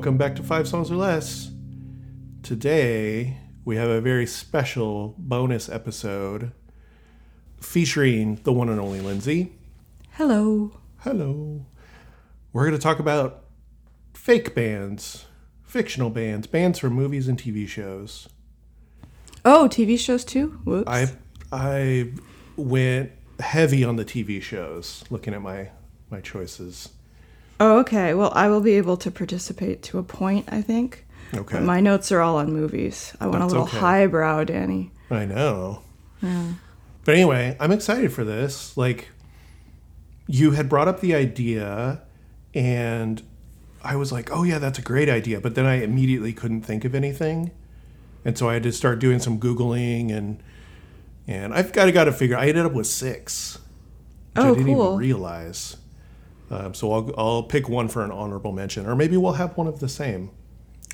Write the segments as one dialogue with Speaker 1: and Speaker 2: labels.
Speaker 1: Welcome back to Five Songs or Less. Today, we have a very special bonus episode featuring the one and only Lindsay.
Speaker 2: Hello.
Speaker 1: Hello. We're going to talk about fake bands, fictional bands, bands from movies and TV shows.
Speaker 2: Oh, TV shows too? Whoops.
Speaker 1: I I went heavy on the TV shows looking at my my choices.
Speaker 2: Oh, okay. Well, I will be able to participate to a point, I think.
Speaker 1: Okay.
Speaker 2: But my notes are all on movies. I want
Speaker 1: That's
Speaker 2: a little
Speaker 1: okay.
Speaker 2: highbrow, Danny.
Speaker 1: I know. But anyway, I'm excited for this. Like, you had brought up the idea, and I was like, oh, yeah, that's a great idea. But then I immediately couldn't think of anything. And so I had to start doing some Googling, and and I've got to, got to figure I ended up with six, which oh, I
Speaker 2: Oh,
Speaker 1: didn't
Speaker 2: cool.
Speaker 1: even realize. Um, so I'll, I'll pick one for an honorable mention, or maybe we'll have one of the same.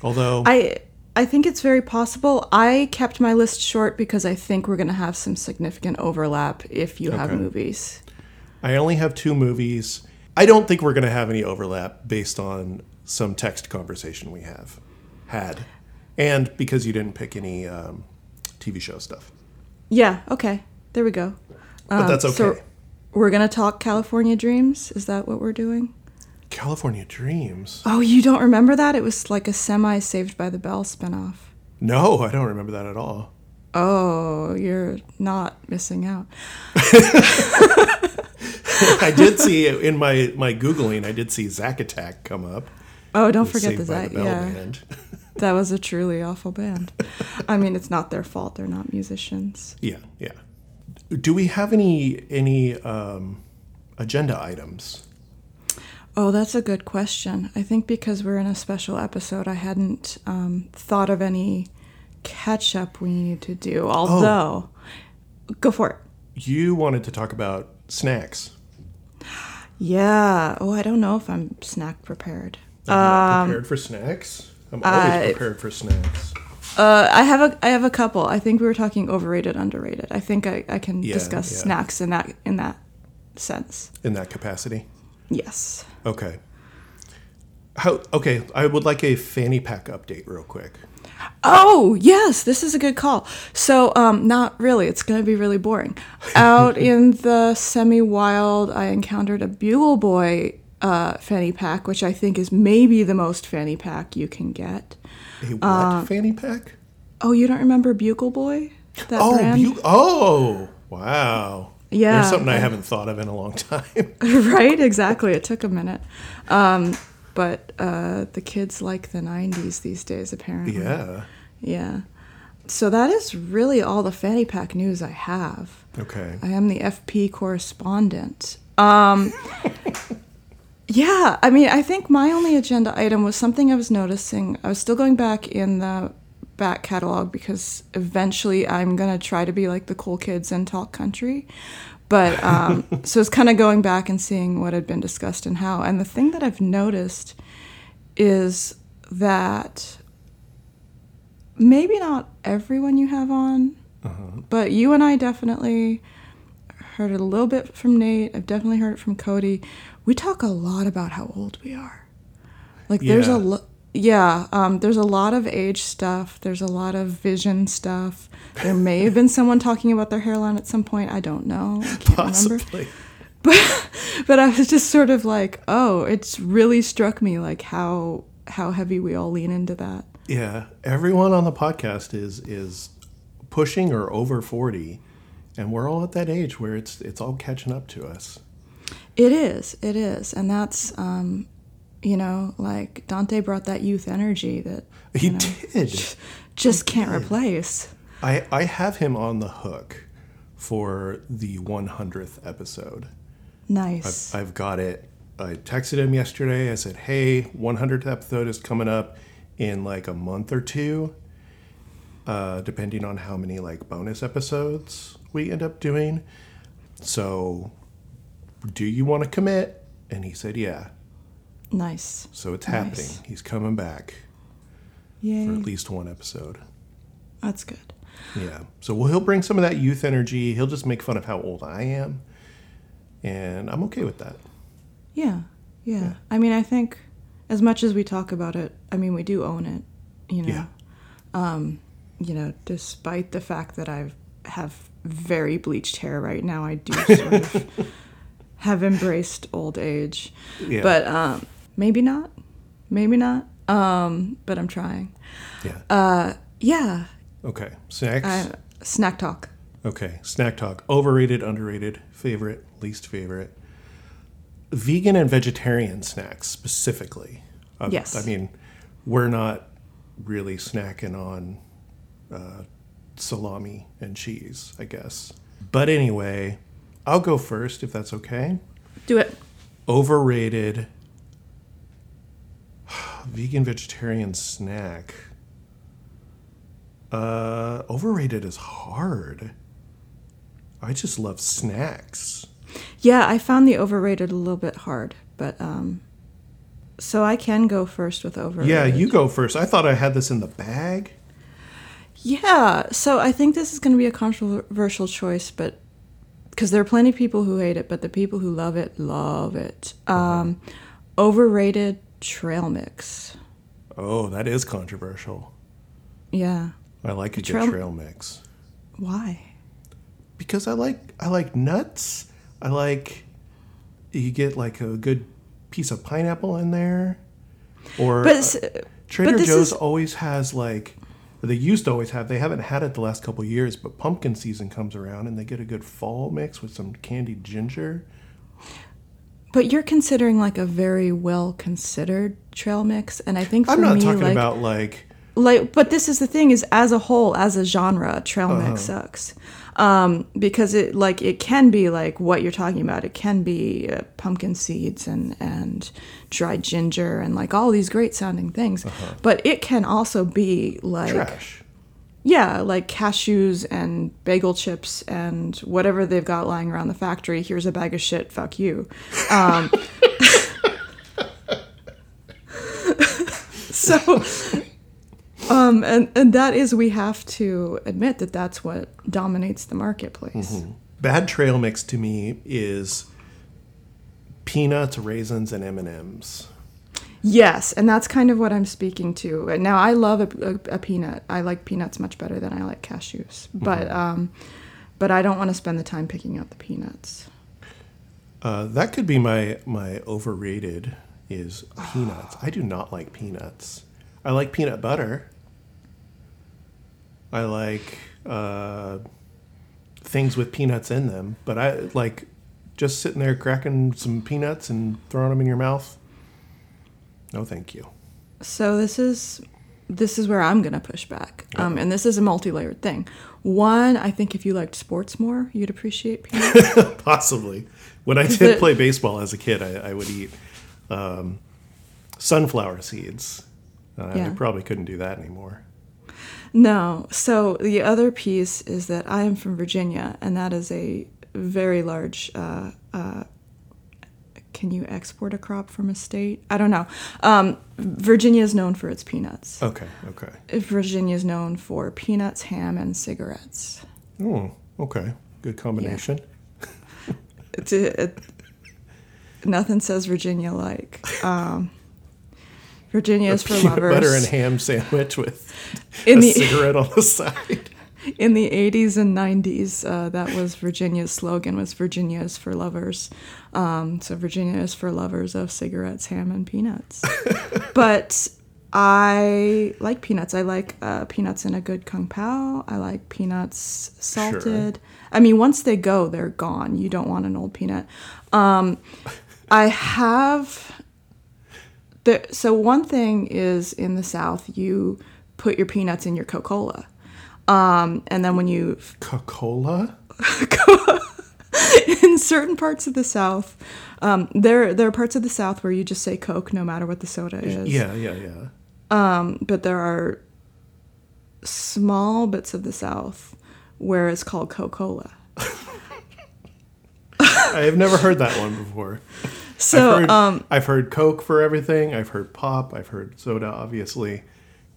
Speaker 1: Although,
Speaker 2: I I think it's very possible. I kept my list short because I think we're going to have some significant overlap if you have
Speaker 1: Okay.
Speaker 2: movies.
Speaker 1: I only have two movies. I don't think we're going to have any overlap based on some text conversation we have had, and because you didn't pick any um, TV show stuff.
Speaker 2: Yeah, okay. There we go.
Speaker 1: But that's okay.
Speaker 2: Um, So we're going to talk California Dreams. Is that what we're doing?
Speaker 1: California Dreams.
Speaker 2: Oh, you don't remember that? It was like a semi Saved by the Bell spinoff.
Speaker 1: No, I don't remember that at all.
Speaker 2: Oh, you're not missing out.
Speaker 1: I did see in my my googling. I did see Zack Attack come up.
Speaker 2: Oh, don't forget
Speaker 1: Saved
Speaker 2: the Zack. Yeah,
Speaker 1: Band.
Speaker 2: that was a truly awful band. I mean, it's not their fault. They're not musicians.
Speaker 1: Yeah, yeah. Do we have any any um, agenda items?
Speaker 2: Oh, that's a good question. I think because we're in a special episode, I hadn't um, thought of any catch up we need to do. Although, go for it.
Speaker 1: You wanted to talk about snacks.
Speaker 2: Yeah. Oh, I don't know if I'm snack prepared.
Speaker 1: I'm not prepared for snacks. I'm always
Speaker 2: I-
Speaker 1: prepared for snacks.
Speaker 2: Uh, I have a I have a couple. I think we were talking overrated, underrated. I think I, I can
Speaker 1: Yeah,
Speaker 2: discuss
Speaker 1: yeah.
Speaker 2: snacks in that in that sense.
Speaker 1: in that capacity.
Speaker 2: Yes.
Speaker 1: Okay. How? Okay, I would like a fanny pack update real quick.
Speaker 2: Oh yes, this is a good call. So, um, not really. It's going to be really boring. Out in the semi-wild, I encountered a Bugle Boy uh, fanny pack, which I think is maybe the most fanny pack you can get.
Speaker 1: A what
Speaker 2: Uh,
Speaker 1: fanny pack?
Speaker 2: Oh, you don't remember Bugle Boy? That
Speaker 1: Oh,
Speaker 2: brand?
Speaker 1: bu- oh, wow.
Speaker 2: Yeah,
Speaker 1: There's something I haven't thought of in a long time.
Speaker 2: right? Exactly. It took a minute. Um, but uh, the kids like the 90s these days, apparently.
Speaker 1: yeah.
Speaker 2: Yeah. So that is really all the fanny pack news I have.
Speaker 1: Okay.
Speaker 2: I am the FP correspondent. Um, yeah, I mean, I think my only agenda item was something I was noticing. I was still going back in the back catalog because eventually I'm going to try to be like the cool kids and talk country. But um, so it's kind of going back and seeing what had been discussed and how. And the thing that I've noticed is that maybe not everyone you have on, but you and I definitely heard it a little bit from Nate. I've definitely heard it from Cody. We talk a lot about how old we are. Like there's
Speaker 1: Yeah.
Speaker 2: a lo- yeah, um, there's a lot of age stuff. There's a lot of vision stuff. There may have been someone talking about their hairline at some point. I don't know. I can't remember.
Speaker 1: Possibly.
Speaker 2: But but I was just sort of like, oh, it's really struck me like how how heavy we all lean into that.
Speaker 1: Yeah. Everyone on the podcast is is pushing or over 40 and we're all at that age where it's it's all catching up to us.
Speaker 2: It is. It is. And that's, um, you know, like Dante brought that youth energy that
Speaker 1: He
Speaker 2: you know,
Speaker 1: did.
Speaker 2: just can't replace.
Speaker 1: I, I have him on the hook for the 100th episode.
Speaker 2: Nice.
Speaker 1: I've got it. I texted him yesterday. I said, "Hey, 100th episode is coming up in like a month or two, uh, depending on how many like bonus episodes we end up doing. So, do you want to commit?" And he said, "Yeah."
Speaker 2: nice.
Speaker 1: So it's
Speaker 2: Nice.
Speaker 1: happening. He's coming back for at least one episode.
Speaker 2: That's good.
Speaker 1: Yeah. So well, he'll bring some of that youth energy. He'll just make fun of how old I am, and I'm okay with that.
Speaker 2: Yeah. Yeah. I mean, I think as much as we talk about it, I mean, we do own it, you know.
Speaker 1: Yeah.
Speaker 2: Um, you know, despite the fact that I have very bleached hair right now, I do sort of have embraced old age.
Speaker 1: Yeah.
Speaker 2: But um, maybe not. Maybe not. Um, but I'm trying.
Speaker 1: Yeah.
Speaker 2: Uh, yeah.
Speaker 1: okay. Snacks.
Speaker 2: I, snack talk.
Speaker 1: Okay, snack talk. Overrated, underrated, favorite, least favorite. Vegan and vegetarian snacks specifically. Uh,
Speaker 2: Yes.
Speaker 1: I mean, we're not really snacking on uh, salami and cheese, I guess. But anyway, I'll go first if that's okay.
Speaker 2: Do it.
Speaker 1: Overrated vegan vegetarian snack. Uh, overrated is hard. I just love snacks.
Speaker 2: Yeah, I found the overrated a little bit hard, but um, so I can go first with overrated.
Speaker 1: Yeah, you go first. I thought I had this in the bag.
Speaker 2: Yeah, so I think this is going to be a controversial choice, but because there are plenty of people who hate it, but the people who love it love it. Um, overrated trail mix.
Speaker 1: Oh, that is controversial.
Speaker 2: Yeah.
Speaker 1: I like a good
Speaker 2: Trail-
Speaker 1: trail mix
Speaker 2: Why?
Speaker 1: because I like I like nuts. I like you get like a good piece of pineapple in there, or
Speaker 2: But
Speaker 1: uh, Trader
Speaker 2: but
Speaker 1: Joe's
Speaker 2: is-
Speaker 1: always has like they used to always have. They haven't had it the last couple of years, but pumpkin season comes around and they get a good fall mix with some candied ginger.
Speaker 2: but you're considering like a very well considered trail mix, and I think for
Speaker 1: I'm not
Speaker 2: me,
Speaker 1: talking
Speaker 2: like,
Speaker 1: about like
Speaker 2: like but this is the thing is as a whole as a genre trail
Speaker 1: Uh-huh.
Speaker 2: mix sucks um, because it like it can be like what you're talking about it can be uh, pumpkin seeds and and dried ginger and like all these great sounding things. But it can also be like
Speaker 1: Uh-huh. trash.
Speaker 2: yeah like cashews and bagel chips and whatever they've got lying around the factory. Here's a bag of shit. Fuck you. Um, so um and and that is we have to admit that that's what dominates the marketplace.
Speaker 1: Bad trail mix to me is peanuts, raisins, and M and M's.
Speaker 2: yes and that's kind of what i'm speaking to now i love a, a, a peanut i like peanuts much better than i like cashews but um but i don't want to spend the time picking out the peanuts
Speaker 1: Uh, that could be my my overrated is peanuts. I do not like peanuts. I like peanut butter. I like uh, things with peanuts in them, but I like just sitting there cracking some peanuts and throwing them in your mouth. No, thank you.
Speaker 2: So this is this is where I'm gonna push back, um, and this is a multi-layered thing. One, I think if you liked sports more, you'd appreciate peanuts.
Speaker 1: Possibly. When I did
Speaker 2: it-
Speaker 1: play baseball as a kid, I, I would eat um, sunflower seeds. Uh, I probably couldn't do that anymore.
Speaker 2: no. So the other piece is that I am from Virginia, and that is a very large. Uh, uh, can you export a crop from a state? I don't know. Um, Virginia is known for its peanuts.
Speaker 1: Okay, okay.
Speaker 2: Virginia is known for peanuts, ham, and cigarettes.
Speaker 1: Oh, okay. Good combination.
Speaker 2: It's a, it, nothing says Virginia like. Um, Virginia is for lovers.
Speaker 1: butter and ham sandwich with
Speaker 2: In
Speaker 1: a
Speaker 2: the-
Speaker 1: cigarette on the side.
Speaker 2: In the 80s and 90s, uh, that was Virginia's slogan was Virginia is for lovers. Um, so Virginia is for lovers of cigarettes, ham, and peanuts. but I like peanuts. I like uh, peanuts in a good kung pao. I like peanuts salted. I mean, once they go, they're gone. You don't want an old peanut. Um, I have the so one thing is in the South, you put your peanuts in your Coca-Cola. Um, and then when you
Speaker 1: Coca-Cola?
Speaker 2: in certain parts of the South, um, there there are parts of the South where you just say Coke no matter what the soda is.
Speaker 1: Yeah, yeah, yeah.
Speaker 2: Um, but there are small bits of the South where it's called Coca-Cola.
Speaker 1: I have never heard that one before.
Speaker 2: So
Speaker 1: I've heard,
Speaker 2: um,
Speaker 1: I've heard Coke for everything. I've heard pop. I've heard soda, obviously.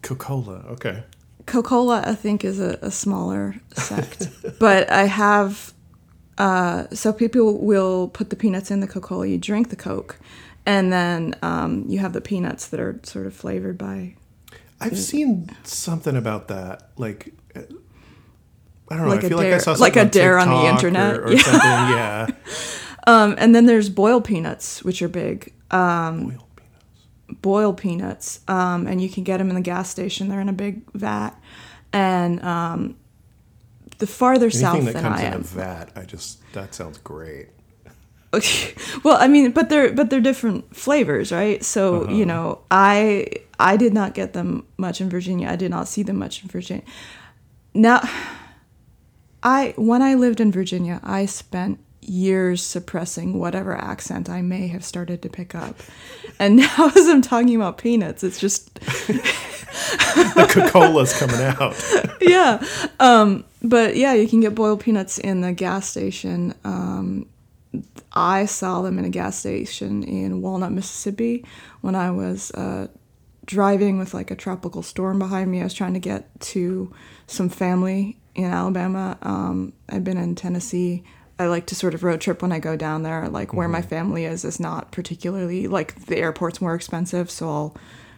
Speaker 1: Coca-Cola. Okay.
Speaker 2: Coca-Cola, I think, is a, a smaller sect. but I have, uh, so people will put the peanuts in the Coca-Cola, you drink the Coke, And then um, you have the peanuts that are sort of flavored by
Speaker 1: I've seen something about that. Like, uh, I don't know.
Speaker 2: Like
Speaker 1: I
Speaker 2: a
Speaker 1: feel like I
Speaker 2: dare-
Speaker 1: saw
Speaker 2: like a dare on the internet.
Speaker 1: or, or
Speaker 2: Yeah.
Speaker 1: something. Yeah.
Speaker 2: Um, and then there's boiled peanuts, which are big. Um,
Speaker 1: Boiled peanuts.
Speaker 2: um, and you can get them in the gas station. They're in a big vat, and um, the farther
Speaker 1: Anything
Speaker 2: south
Speaker 1: that
Speaker 2: than
Speaker 1: comes
Speaker 2: I
Speaker 1: in a
Speaker 2: am.
Speaker 1: vat, I just that sounds great.
Speaker 2: well, I mean, but they're but they're different flavors, right? So
Speaker 1: Uh-huh.
Speaker 2: you know, I I did not get them much in Virginia. I did not see them much in Virginia. Now, I when I lived in Virginia, I spent years suppressing whatever accent I may have started to pick up, and now as I'm talking about peanuts, it's just
Speaker 1: The Coca-Cola's coming out.
Speaker 2: yeah. Um, but yeah, you can get boiled peanuts in the gas station. Um, I saw them in a gas station in Walnut, Mississippi when I was uh, driving with like a tropical storm behind me. I was trying to get to some family in Alabama. Um, I've been in Tennessee. I like to sort of road trip when I go down there. Like where my family is is not particularly like the airport's more expensive, so I'll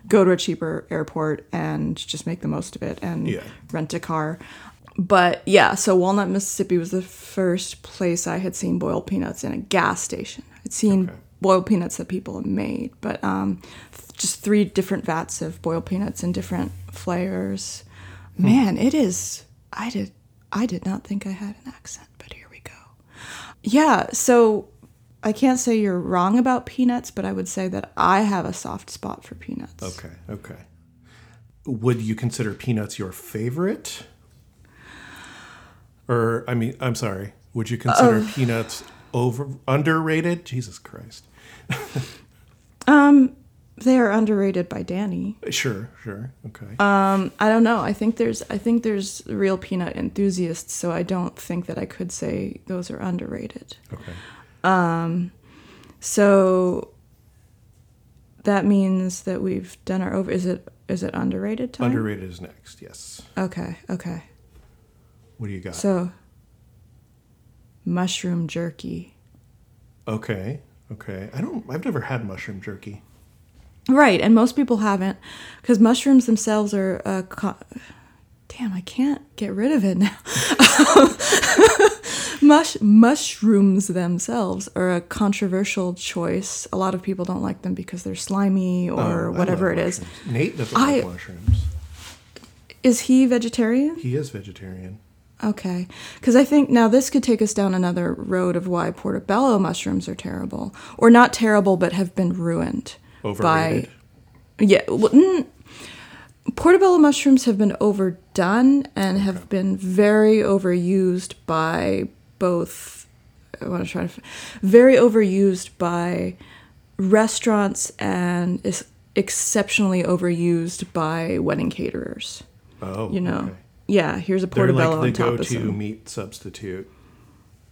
Speaker 2: go to a cheaper airport and just make the most of it and
Speaker 1: Yeah.
Speaker 2: rent a car. But yeah, so Walnut, Mississippi was the first place I had seen boiled peanuts in a gas station. I'd seen
Speaker 1: Okay.
Speaker 2: boiled peanuts that people had made, but um, th- just three different vats of boiled peanuts in different flavors. Man, it is. I did. I did not think I had an accent, but here we go. Yeah, so I can't say you're wrong about peanuts, but I would say that I have a soft spot for peanuts.
Speaker 1: Okay. Okay. Would you consider peanuts your favorite? Or I mean, I'm sorry. Would you consider
Speaker 2: Oh.
Speaker 1: peanuts over underrated? Jesus Christ.
Speaker 2: They um, are underrated by Danny.
Speaker 1: Sure. Sure. Okay.
Speaker 2: Um, I don't know. I think there's I think there's real peanut enthusiasts, so I don't think that I could say those are underrated.
Speaker 1: okay.
Speaker 2: So that means that we've done our over. Is it is it underrated time?
Speaker 1: Underrated is next. Yes.
Speaker 2: Okay. Okay.
Speaker 1: What do you got?
Speaker 2: So mushroom jerky.
Speaker 1: okay. Okay. I don't. I've never had mushroom jerky.
Speaker 2: Right, and most people haven't, because mushrooms themselves are. Uh, co- damn, I can't get rid of it now. Mush mushrooms themselves are a controversial choice. A lot of people don't like them because they're slimy
Speaker 1: Oh,
Speaker 2: or whatever it is.
Speaker 1: mushrooms. Nate doesn't
Speaker 2: I-
Speaker 1: like mushrooms.
Speaker 2: Is he vegetarian?
Speaker 1: He is vegetarian.
Speaker 2: Okay, because I think now this could take us down another road of why portobello mushrooms are terrible, or not terrible, but have been ruined
Speaker 1: Overrated.
Speaker 2: by yeah. Well, mm, portobello mushrooms have been overdone and have been very overused by both. I want to try to very overused by restaurants and is exceptionally overused by wedding caterers.
Speaker 1: Oh.
Speaker 2: You know,
Speaker 1: okay.
Speaker 2: yeah. Here's a
Speaker 1: They're
Speaker 2: portobello
Speaker 1: like the
Speaker 2: on top of
Speaker 1: go-to
Speaker 2: some.
Speaker 1: meat substitute.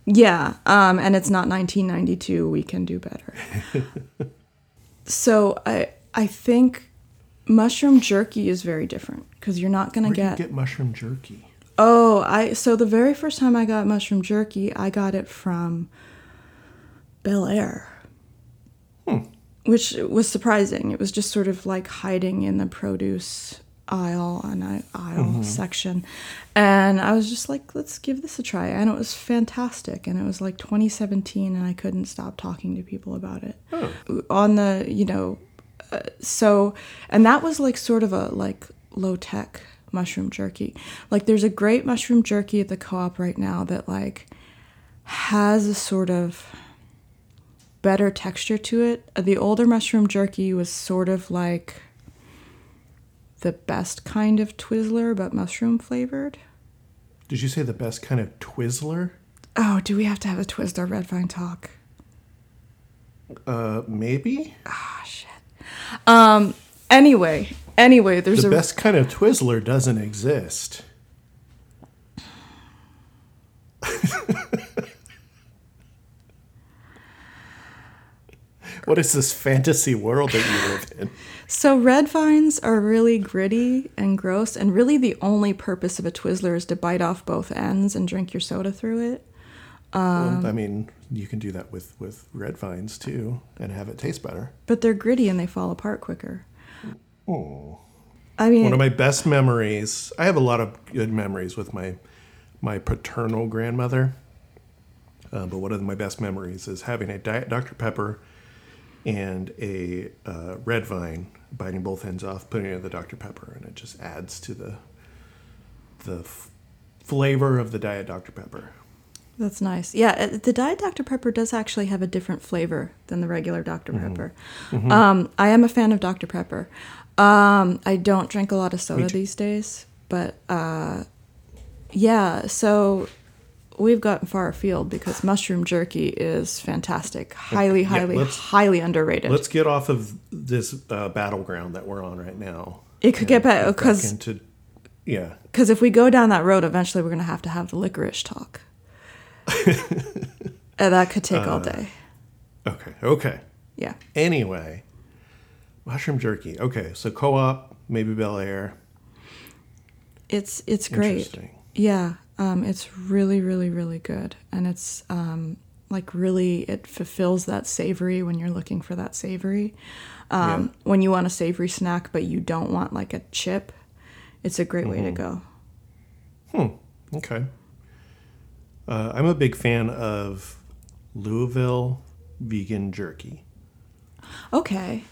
Speaker 2: Yeah, um, and it's not 1992. We can do better. so I I think mushroom jerky is very different because you're not gonna
Speaker 1: Where
Speaker 2: get,
Speaker 1: get mushroom jerky?
Speaker 2: Oh, I so the very first time I got mushroom jerky, I got it from Bel Air. Hmm. Which was surprising. It was just sort of like hiding in the produce aisle and I- aisle section. And I was just like, let's give this a try. And it was fantastic. And it was like 2017 and I couldn't stop talking to people about it. On the, you know, uh, so and that was like sort of a like low tech mushroom jerky. Like there's a great mushroom jerky at the co-op right now that like has a sort of better texture to it. The older mushroom jerky was sort of like the best kind of Twizzler but mushroom flavored.
Speaker 1: Did you say the best kind of Twizzler?
Speaker 2: Oh, do we have to have a Twizzler Red Vine talk?
Speaker 1: Uh, maybe.
Speaker 2: Ah, shit. Um anyway, anyway, there's a
Speaker 1: The
Speaker 2: a
Speaker 1: best kind of Twizzler doesn't exist. what is this fantasy world that you live in?
Speaker 2: So red vines are really gritty and gross, and really the only purpose of a Twizzler is to bite off both ends and drink your soda through it.
Speaker 1: well, I mean, you can do that with with red vines too, and have it taste better.
Speaker 2: But they're gritty and they fall apart quicker.
Speaker 1: Oh.
Speaker 2: I mean,
Speaker 1: One of my best memories. I have a lot of good memories with my my paternal grandmother. Uh, but one of my best memories is having a Diet Dr Pepper and a uh, red vine, biting both ends off, putting it in the Dr Pepper, and it just adds to the the f- flavor of the Diet Dr Pepper.
Speaker 2: That's nice. Yeah, uh, the Diet Dr. Pepper does actually have a different flavor than the regular doctor
Speaker 1: Mm-hmm.
Speaker 2: Pepper. Um, I am a fan of Dr. Pepper. Um, I don't drink a lot of soda these days, but uh, yeah, so we've gotten far afield because mushroom jerky is fantastic. Highly, highly,
Speaker 1: let's-
Speaker 2: highly underrated.
Speaker 1: Let's get off of this uh, battleground that we're on right now.
Speaker 2: It could get better, because
Speaker 1: into yeah.
Speaker 2: Because if we go down that road, eventually we're going to have to have the licorice talk. and that could take
Speaker 1: Uh,
Speaker 2: all day.
Speaker 1: Okay. Okay.
Speaker 2: Yeah.
Speaker 1: Anyway, mushroom jerky. Okay, so co-op, maybe Bel Air.
Speaker 2: It's it's great.
Speaker 1: Interesting.
Speaker 2: Yeah, um, it's really, really, really good, and it's um, like really it fulfills that savory when you're looking for that savory. Um,
Speaker 1: Yeah.
Speaker 2: When you want a savory snack, but you don't want like a chip, it's a great way to go. Hmm.
Speaker 1: Okay. Uh, I'm a big fan of Louisville vegan jerky.
Speaker 2: Okay,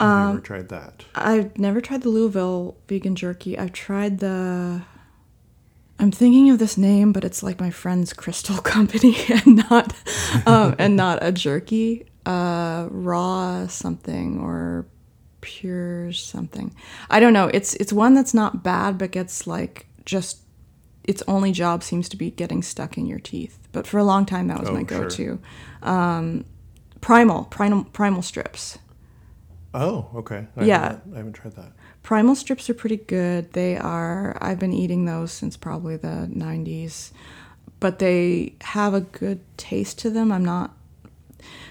Speaker 1: Have
Speaker 2: Um,
Speaker 1: you ever tried that?
Speaker 2: I've never tried the Louisville vegan jerky. I've tried the. I'm thinking of this name, but it's like my friend's crystal company, and not, um, and not a jerky. Uh, raw something or pure something. I don't know. It's it's one that's not bad, but gets like just. Its only job seems to be getting stuck in your teeth. But for a long time, that was
Speaker 1: Oh,
Speaker 2: my
Speaker 1: sure.
Speaker 2: go-to. Um, primal, primal, primal strips.
Speaker 1: Oh, okay. I
Speaker 2: Yeah.
Speaker 1: haven't- I haven't tried that.
Speaker 2: Primal strips are pretty good. They are, I've been eating those since probably the 90s, but they have a good taste to them. I'm not,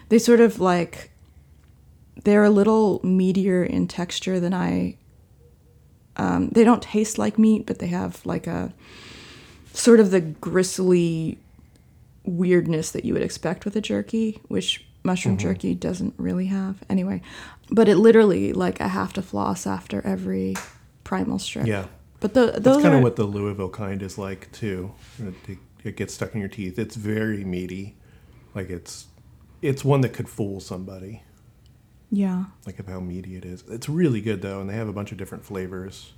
Speaker 2: they sort of like, they're a little meatier in texture than I, um, they don't taste like meat, but they have like a sort of the gristly weirdness that you would expect with a jerky, which mushroom jerky doesn't really have. Anyway, but it literally like I have to floss after every primal strip.
Speaker 1: Yeah.
Speaker 2: But the,
Speaker 1: That's kind
Speaker 2: are
Speaker 1: of what the Louisville kind is like too. It, it gets stuck in your teeth. It's very meaty. Like it's it's one that could fool somebody.
Speaker 2: yeah.
Speaker 1: like of how meaty it is. It's really good though, and they have a bunch of different flavors.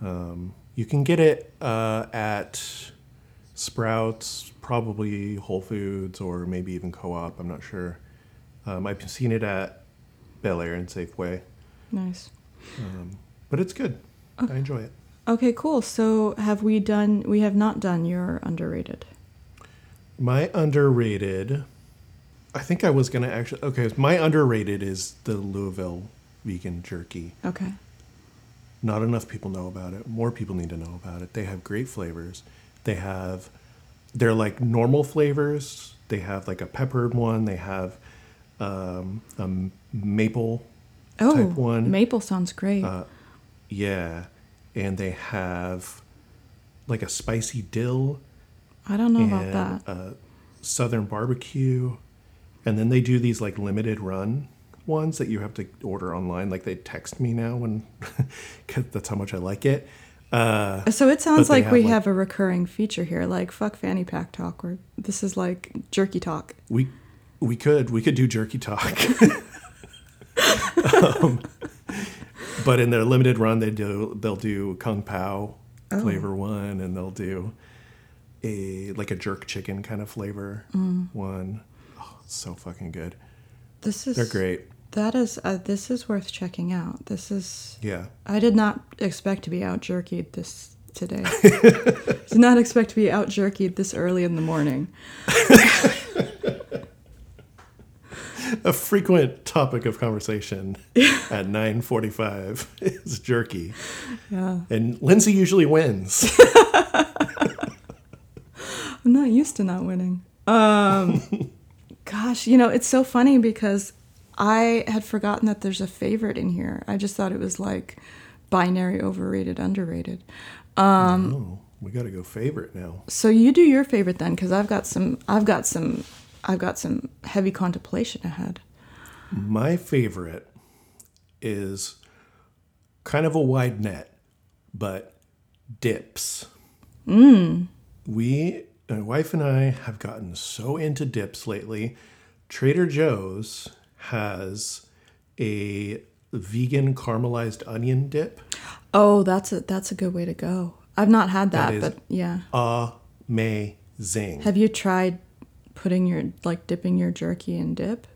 Speaker 1: Um, you can get it uh, at Sprouts, probably Whole Foods, or maybe even Co-op. I'm not sure. Um, I've seen it at Bel Air and Safeway,
Speaker 2: Nice.
Speaker 1: but it's good. I enjoy it.
Speaker 2: Okay, cool. So have we done? We have not done your underrated.
Speaker 1: My underrated. I think I was gonna actually. Okay, my underrated is the Louisville vegan jerky.
Speaker 2: Okay.
Speaker 1: Not enough people know about it. More people need to know about it. They have great flavors. They have, they're like normal flavors. They have like a peppered one. They have um, a m- maple
Speaker 2: Oh,
Speaker 1: type one.
Speaker 2: maple sounds great.
Speaker 1: Uh, yeah. And they have like a spicy dill
Speaker 2: I don't know
Speaker 1: and
Speaker 2: about that.
Speaker 1: uh, southern barbecue. And then they do these like limited run ones that you have to order online. Like they text me now when, cause that's how much I like it. Uh,
Speaker 2: So it sounds like we
Speaker 1: have, like-
Speaker 2: have a recurring feature here, like fuck fanny pack talk, where this is like jerky talk.
Speaker 1: we we could we could do jerky talk. um, but in their limited run, they do they'll do kung pao
Speaker 2: Oh.
Speaker 1: flavor one, and they'll do a like a jerk chicken kind of flavor
Speaker 2: Mm.
Speaker 1: one. Oh, so fucking good.
Speaker 2: This is
Speaker 1: They're great.
Speaker 2: That is uh, this is worth checking out. This is
Speaker 1: Yeah.
Speaker 2: I did not expect to be out jerkied this today. did not expect to be out jerkied this early in the morning.
Speaker 1: A frequent topic of conversation at 9:45 is jerky.
Speaker 2: Yeah.
Speaker 1: And Lindsay usually wins.
Speaker 2: I'm not used to not winning. Um, gosh, you know, it's so funny because I had forgotten that there's a favorite in here. I just thought it was like binary overrated, underrated. Um,
Speaker 1: oh, We got to go favorite now.
Speaker 2: So you do your favorite then, because I've got some. I've got some. I've got some heavy contemplation ahead.
Speaker 1: My favorite is kind of a wide net, but dips. Mm. We, my wife and I, have gotten so into dips lately. Trader Joe's has a vegan caramelized onion dip.
Speaker 2: Oh, that's a that's a good way to go. I've not had that,
Speaker 1: That
Speaker 2: but yeah.
Speaker 1: Amazing.
Speaker 2: Have you tried putting your like dipping your jerky in dip?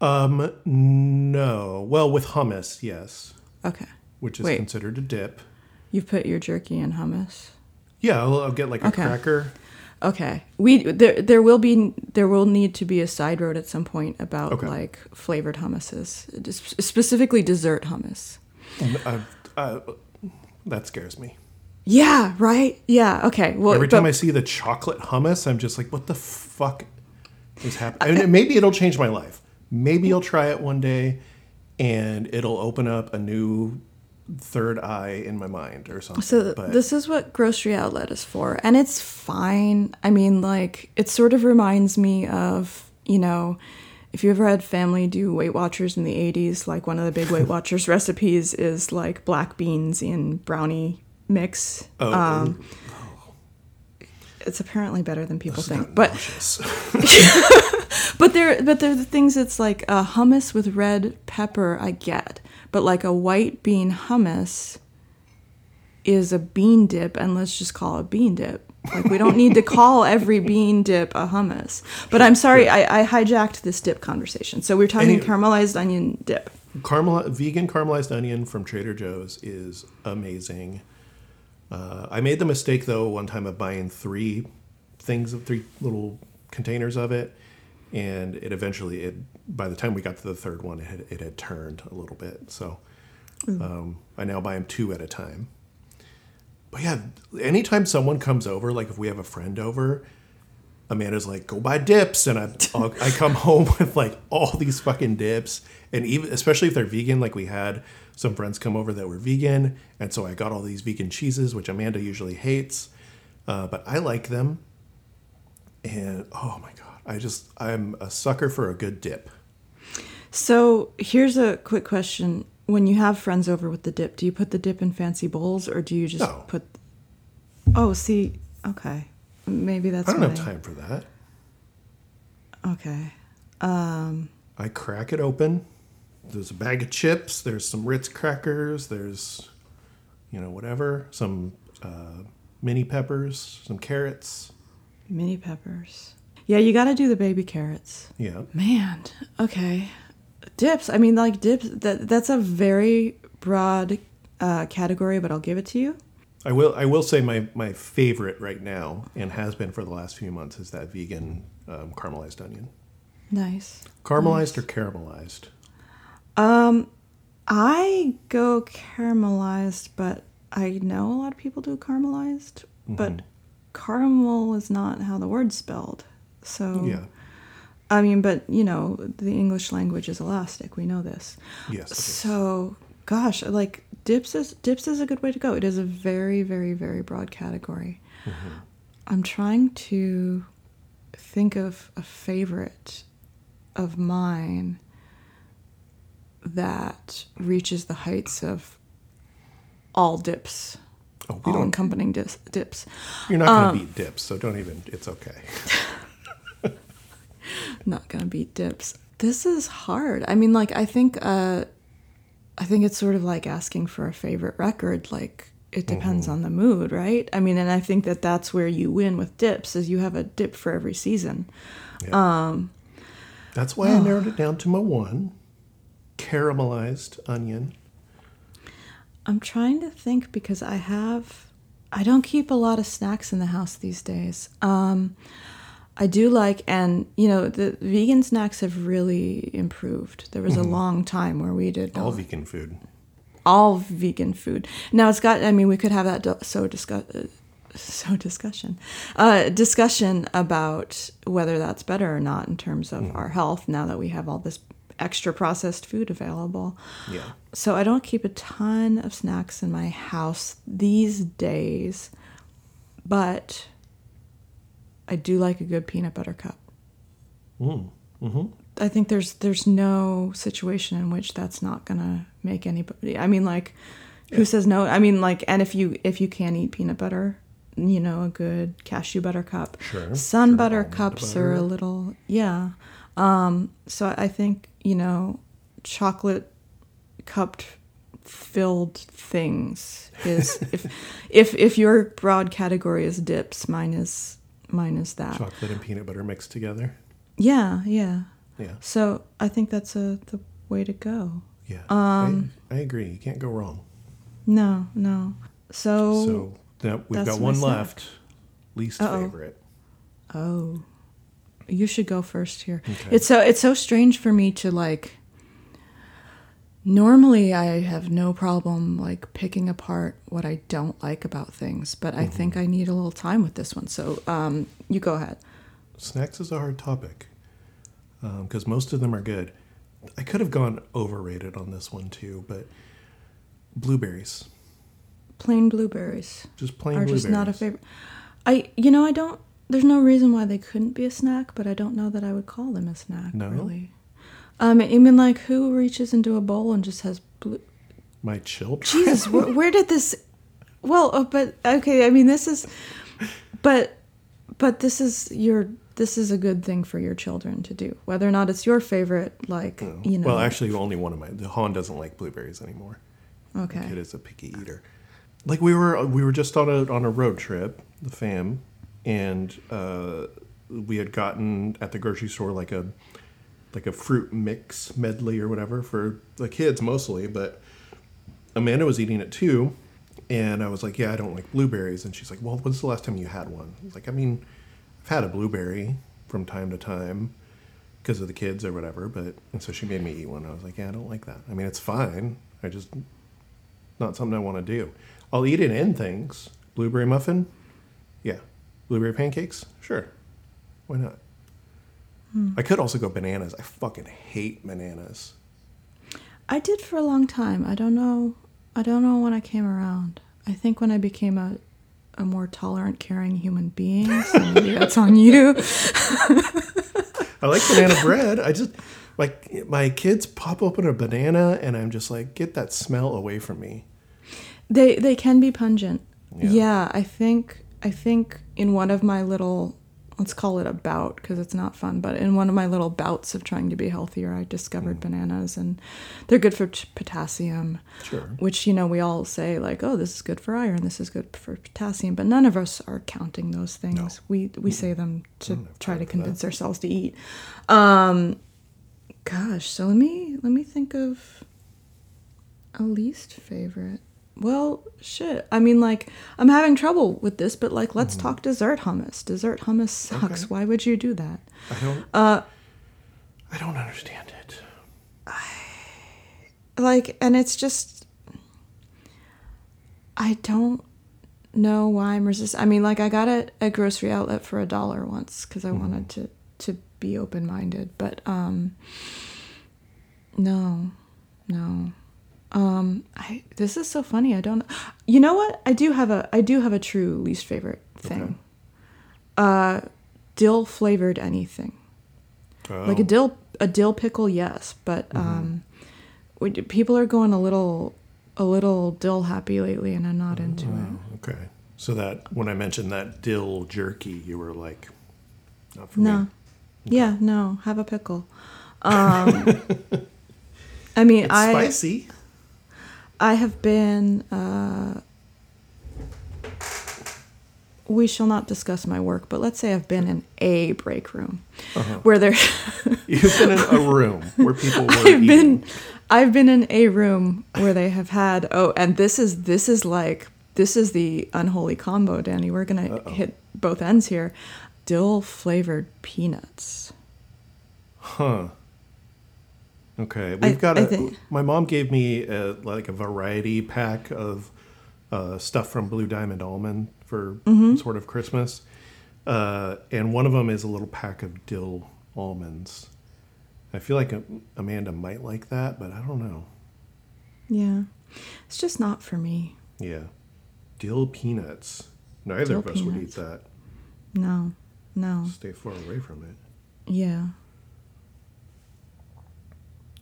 Speaker 1: Um, no. Well, with hummus, yes,
Speaker 2: Okay.
Speaker 1: which is
Speaker 2: Wait.
Speaker 1: considered a dip.
Speaker 2: You've put your jerky in hummus.
Speaker 1: Yeah, I'll, I'll get like a
Speaker 2: Okay.
Speaker 1: cracker.
Speaker 2: Okay. We there there will be there will need to be a side road at some point about
Speaker 1: Okay.
Speaker 2: like flavored hummuses, specifically dessert hummus.
Speaker 1: Uh, uh, that scares me.
Speaker 2: Yeah, right? Yeah, okay. Well,
Speaker 1: Every
Speaker 2: but-
Speaker 1: time I see the chocolate hummus, I'm just like, what the fuck is happening? I mean, maybe it'll change my life. Maybe I'll try it one day and it'll open up a new third eye in my mind or something.
Speaker 2: So
Speaker 1: but
Speaker 2: this is what grocery outlet is for, and it's fine. I mean, like it sort of reminds me of you know, if you ever had family do Weight Watchers in the '80s, like one of the big Weight Watchers recipes is like black beans in brownie mix.
Speaker 1: Oh,
Speaker 2: um, it's apparently better than people think, but but there but there are the things it's like a hummus with red pepper I get, but like a white bean hummus is a bean dip, and let's just call it a bean dip. Like we don't need to call every bean dip a hummus. But I'm sorry, I, I hijacked this dip conversation. So we're talking caramelized onion dip.
Speaker 1: Caramel, vegan caramelized onion from Trader Joe's is amazing. Uh, I made the mistake though one time of buying three things of three little containers of it, and it eventually it by the time we got to the third one it had, it had turned a little bit. So um, I now buy them two at a time. But yeah, anytime someone comes over, like if we have a friend over, Amanda's like, "Go buy dips," and I I'll, come home with like all these fucking dips, and even especially if they're vegan, like we had some friends come over that were vegan, and so I got all these vegan cheeses, which Amanda usually hates, uh, but I like them. And oh my god, I just I'm a sucker for a good dip.
Speaker 2: So here's a quick question. When you have friends over with the dip, do you put the dip in fancy bowls or do you just
Speaker 1: No.
Speaker 2: put Oh, see, okay. Maybe that's
Speaker 1: I don't have time for that.
Speaker 2: Okay.
Speaker 1: Um, I crack it open. There's a bag of chips. There's some Ritz crackers. There's, you know, whatever. Some uh, mini peppers. Some carrots.
Speaker 2: Mini peppers. Yeah, you got to do the baby carrots.
Speaker 1: Yeah.
Speaker 2: Man, okay. Dips. I mean, like dips. That that's a very broad uh, category, but I'll give it to you.
Speaker 1: I will. I will say my my favorite right now, and has been for the last few months, is that vegan um, caramelized onion.
Speaker 2: Nice.
Speaker 1: Caramelized or caramelized?
Speaker 2: I go caramelized, but I know a lot of people do caramelized, but caramel is not how the word's spelled. So
Speaker 1: Yeah.
Speaker 2: I mean, but you know, the English language is elastic. We know this.
Speaker 1: Yes.
Speaker 2: So, gosh, like dips is dips is a good way to go. It is a very, very, very broad category. I'm trying to think of a favorite of mine that reaches the heights of all dips,
Speaker 1: Oh,
Speaker 2: all
Speaker 1: don't.
Speaker 2: encompassing dis- dips.
Speaker 1: You're not gonna
Speaker 2: um,
Speaker 1: beat dips, so don't even. It's okay.
Speaker 2: not gonna beat dips. This is hard. I mean, like I think uh I think it's sort of like asking for a favorite record. Like it depends on the mood, right? I mean, and I think that that's where you win with dips, is you have a dip for every season.
Speaker 1: That's why I narrowed it down to my one. Caramelized onion.
Speaker 2: I'm trying to think because I have I don't keep a lot of snacks in the house these days. Um I do like and you know the vegan snacks have really improved. There was a long time where we did
Speaker 1: All vegan food.
Speaker 2: all vegan food. Now it's got. I mean, we could have that so discuss. So discussion, uh, discussion about whether that's better or not in terms of our health. Now that we have all this extra processed food available.
Speaker 1: Yeah.
Speaker 2: So I don't keep a ton of snacks in my house these days, but I do like a good peanut butter cup.
Speaker 1: Mm. Mm-hmm.
Speaker 2: I think there's there's no situation in which that's not gonna make anybody. I mean, like, who says no? I mean, like, and if you if you can't eat peanut butter, you know, a good cashew butter cup.
Speaker 1: Sure,
Speaker 2: Sun
Speaker 1: sure,
Speaker 2: butter cups are a little yeah. Um, so I think you know, chocolate cupped filled things is if if if your broad category is dips, mine is mine is that.
Speaker 1: Chocolate and peanut butter mixed together.
Speaker 2: Yeah, yeah.
Speaker 1: Yeah.
Speaker 2: So I think that's a the way to go.
Speaker 1: Yeah.
Speaker 2: Um,
Speaker 1: I, I agree. You can't go wrong.
Speaker 2: No, no. So,
Speaker 1: So now we've got one
Speaker 2: snack.
Speaker 1: left. Least
Speaker 2: Uh-oh.
Speaker 1: favorite.
Speaker 2: oh, you should go first here.
Speaker 1: Okay.
Speaker 2: It's so it's so strange for me to like. Normally, I have no problem like picking apart what I don't like about things, but I
Speaker 1: Mm-hmm.
Speaker 2: think I need a little time with this one. So, um, you go ahead.
Speaker 1: Snacks is a hard topic because most of them are good. I could have gone overrated on this one too, but blueberries,
Speaker 2: Plain blueberries.
Speaker 1: just plain
Speaker 2: are
Speaker 1: blueberries.
Speaker 2: just not a favorite. I, you know, I don't. There's no reason why they couldn't be a snack, but I don't know that I would call them a snack.
Speaker 1: No?
Speaker 2: really. Um, I mean, like, who reaches into a bowl and just has blue?
Speaker 1: My children.
Speaker 2: Jesus, where, where did this? Well, uh, but okay. I mean, this is, but, but this is your. This is a good thing for your children to do, whether or not it's your favorite. Like, you know.
Speaker 1: Well, actually, only one of my the Han doesn't like blueberries anymore.
Speaker 2: okay.
Speaker 1: The Kid is a picky eater. Like we were, we were just on a on a road trip, the fam, and uh, we had gotten at the grocery store like a like a fruit mix medley or whatever for the kids mostly, but Amanda was eating it too, and I was like, "Yeah, I don't like blueberries," and she's like, "Well, when's the last time you had one?" I was like, "I mean, I've had a blueberry from time to time." Because of the kids or whatever, but and so she made me eat one. I was like, yeah, I don't like that. I mean, it's fine. I just not something I want to do. I'll eat it in things. Blueberry muffin? Yeah. Blueberry pancakes? Sure. Why not? I could also go bananas. I fucking hate bananas.
Speaker 2: I did for a long time. I don't know. I don't know when I came around. I think when I became a a more tolerant, caring human being. So maybe that's on you.
Speaker 1: I like banana bread. I just like my kids pop open a banana and I'm just like, get that smell away from me.
Speaker 2: They they can be pungent.
Speaker 1: Yeah.
Speaker 2: Yeah, I think I think in one of my little let's call it a bout because it's not fun, but in one of my little bouts of trying to be healthier, I discovered bananas and they're good for potassium.
Speaker 1: Sure.
Speaker 2: Which you know we all say like, oh, this is good for iron, this is good for potassium, but none of us are counting those things. We we say them to try to
Speaker 1: for that.
Speaker 2: convince ourselves to eat. Um, gosh, so let me let me think of a least favorite. Well, shit. I mean, like, I'm having trouble with this, but like, let's talk dessert hummus. Dessert hummus sucks.
Speaker 1: Mm-hmm. Okay.
Speaker 2: Why would you do that?
Speaker 1: I don't
Speaker 2: Uh,
Speaker 1: I don't understand it.
Speaker 2: like and it's just i don't know why i'm resist i mean like i got it at grocery outlet for a dollar once because i wanted to to be open-minded but um no no um i this is so funny i don't you know what? I do have a i do have a true least favorite thing.
Speaker 1: Okay.
Speaker 2: uh dill flavored anything. Like a
Speaker 1: Oh,
Speaker 2: dill a dill pickle yes but um we, people are going a little a little dill happy lately and i'm not into it.
Speaker 1: Oh, okay. So that when I mentioned that dill jerky, you were like, not for
Speaker 2: no.
Speaker 1: Me.
Speaker 2: yeah no have a pickle. Um i mean
Speaker 1: It's
Speaker 2: i
Speaker 1: spicy.
Speaker 2: I have been uh we shall not discuss my work but let's say i've been in a break room
Speaker 1: Uh-huh.
Speaker 2: where there
Speaker 1: You've been in a room where people were
Speaker 2: I've
Speaker 1: eating.
Speaker 2: been I've been in a room where they have had oh and this is this is like this is the unholy combo, Danny. We're gonna
Speaker 1: Uh-oh.
Speaker 2: hit both ends here. Dill flavored peanuts.
Speaker 1: Huh. Okay, we've got
Speaker 2: I
Speaker 1: a.
Speaker 2: think-
Speaker 1: my mom gave me a, like a variety pack of uh, stuff from Blue Diamond Almond for
Speaker 2: Mm-hmm.
Speaker 1: sort of Christmas, uh, and one of them is a little pack of dill almonds. I feel like Amanda might like that, but I don't know.
Speaker 2: Yeah. It's just not for me.
Speaker 1: Yeah. Dill peanuts. Neither
Speaker 2: Dill
Speaker 1: of us would eat that.
Speaker 2: No. No.
Speaker 1: Stay far away from it.
Speaker 2: Yeah.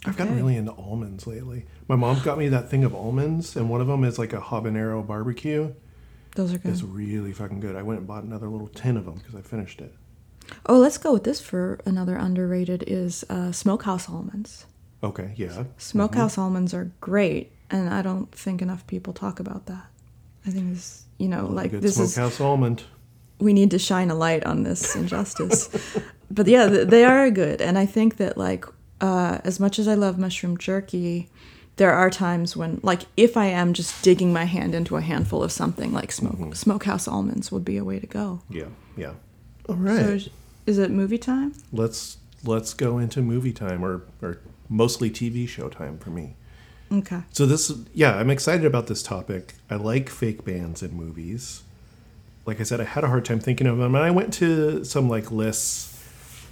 Speaker 1: I've gotten really into almonds lately. My mom got me that thing of almonds, and one of them is like a habanero barbecue.
Speaker 2: Those are good.
Speaker 1: It's really fucking good. I went and bought another little tin of them because I finished it.
Speaker 2: Oh, let's go with this for another underrated is uh, smokehouse almonds.
Speaker 1: Okay, yeah.
Speaker 2: Smokehouse almonds are great, and I don't think enough people talk about that. I think this, you know, like
Speaker 1: good
Speaker 2: this is
Speaker 1: smokehouse almond.
Speaker 2: we need to shine a light on this injustice. but yeah, they are good, and I think that like uh, as much as I love mushroom jerky, there are times when like if I am just digging my hand into a handful of something, like smoke smokehouse almonds would be a way to go.
Speaker 1: Yeah, yeah. All right.
Speaker 2: So is- is it movie time?
Speaker 1: let's let's go into movie time or or mostly TV show time for me.
Speaker 2: Okay.
Speaker 1: So this yeah, I'm excited about this topic. I like fake bands in movies. Like I said, I had a hard time thinking of them and I went to some like lists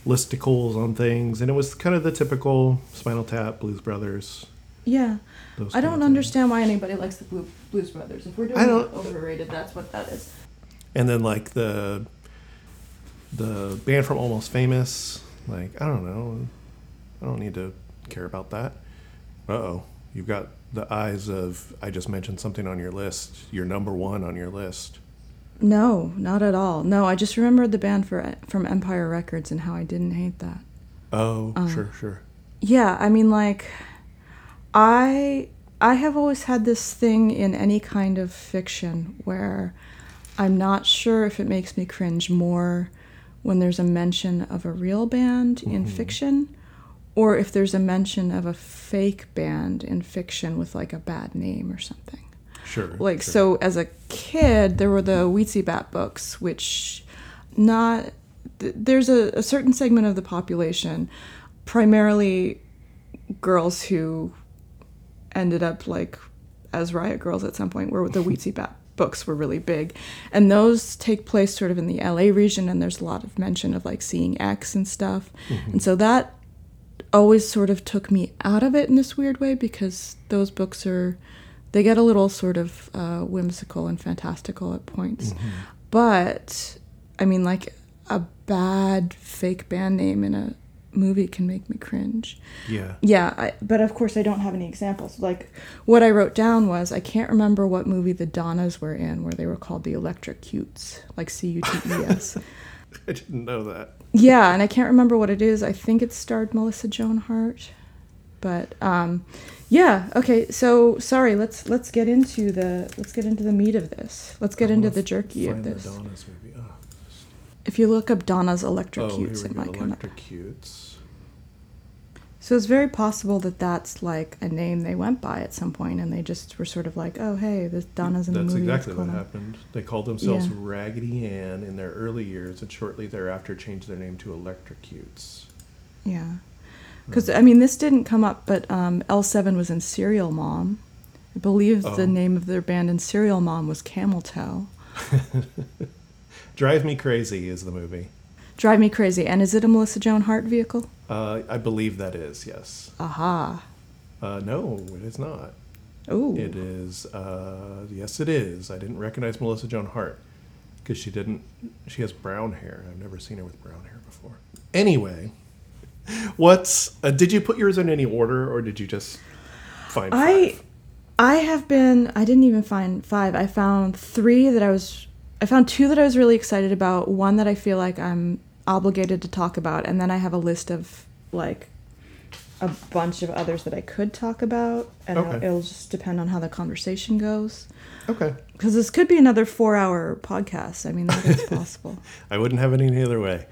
Speaker 1: listicles on things and it was kind of the typical Spinal Tap, Blues Brothers.
Speaker 2: Yeah. I don't understand why anybody likes the Blue, Blues Brothers. If we're doing
Speaker 1: I don't-
Speaker 2: overrated, that's what that is.
Speaker 1: And then like the the band from Almost Famous, like I don't know. I don't need to care about that. Uh-oh. You've got the eyes of I just mentioned something on your list. You're number 1 on your list.
Speaker 2: No, not at all. No, I just remembered the band for from Empire Records and how I didn't hate that.
Speaker 1: Oh,
Speaker 2: Uh.
Speaker 1: sure, sure.
Speaker 2: Yeah, I mean like I I have always had this thing in any kind of fiction where I'm not sure if it makes me cringe more when there's a mention of a real band in fiction or if there's a mention of a fake band in fiction with like a bad name or something.
Speaker 1: Sure.
Speaker 2: Like
Speaker 1: sure.
Speaker 2: so as a kid there were the Weetzie Bat books which not th- there's a, a certain segment of the population primarily girls who ended up like as riot girls at some point where the Weetzie Bat books were really big and those take place sort of in the LA region and there's a lot of mention of like seeing X and stuff mm-hmm. and so that always sort of took me out of it in this weird way because those books are they get a little sort of uh, whimsical and fantastical at points but i mean like a bad fake band name in a movie can make me cringe
Speaker 1: Yeah.
Speaker 2: yeah I, but of course i don't have any examples like what i wrote down was i can't remember what movie the donnas were in where they were called the electric cutes like c-u-t-e-s
Speaker 1: I didn't know that.
Speaker 2: yeah, and I can't remember what it is. I think it starred Melissa Joan Hart. But um yeah, okay. So sorry, let's let's get into the let's get into the meat of this. Let's get into the jerky of this.
Speaker 1: Oh,
Speaker 2: If you look up Donnas
Speaker 1: oh
Speaker 2: Electrocutes,
Speaker 1: here
Speaker 2: it might come up. So it's very possible that that's like a name they went by at some point, and they just were sort of like, "Oh, hey, this Donnas in
Speaker 1: That's
Speaker 2: the movie."
Speaker 1: exactly what
Speaker 2: them."
Speaker 1: happened. They called themselves
Speaker 2: Yeah.
Speaker 1: Raggedy Ann in their early years, and shortly thereafter changed their name to Electrocutes.
Speaker 2: Yeah, because I mean, this didn't come up, but um, L Seven was in Serial Mom. I believe
Speaker 1: Oh.
Speaker 2: the name of their band in Serial Mom was Camel Toe.
Speaker 1: Drive Me Crazy is the movie.
Speaker 2: Drive Me Crazy. And is it a Melissa Joan Hart vehicle?
Speaker 1: Uh, I believe that is yes.
Speaker 2: Aha.
Speaker 1: Uh, no, it is not.
Speaker 2: Ooh.
Speaker 1: It is. Uh, yes, it is. I didn't recognize Melissa Joan Hart because she didn't. She has brown hair. I've never seen her with brown hair before. Anyway, what's? Uh, did you put yours in any order, or did you just find?
Speaker 2: I
Speaker 1: five?
Speaker 2: I have been I didn't even find five. I found three that I was I found two that I was really excited about, one that I feel like I'm obligated to talk about, and then I have a list of like a bunch of others that I could talk about, and it'll, it'll just depend on how the conversation goes.
Speaker 1: Okay,
Speaker 2: Because this could be another four-hour podcast. I mean, that is possible.
Speaker 1: I wouldn't have it any other way.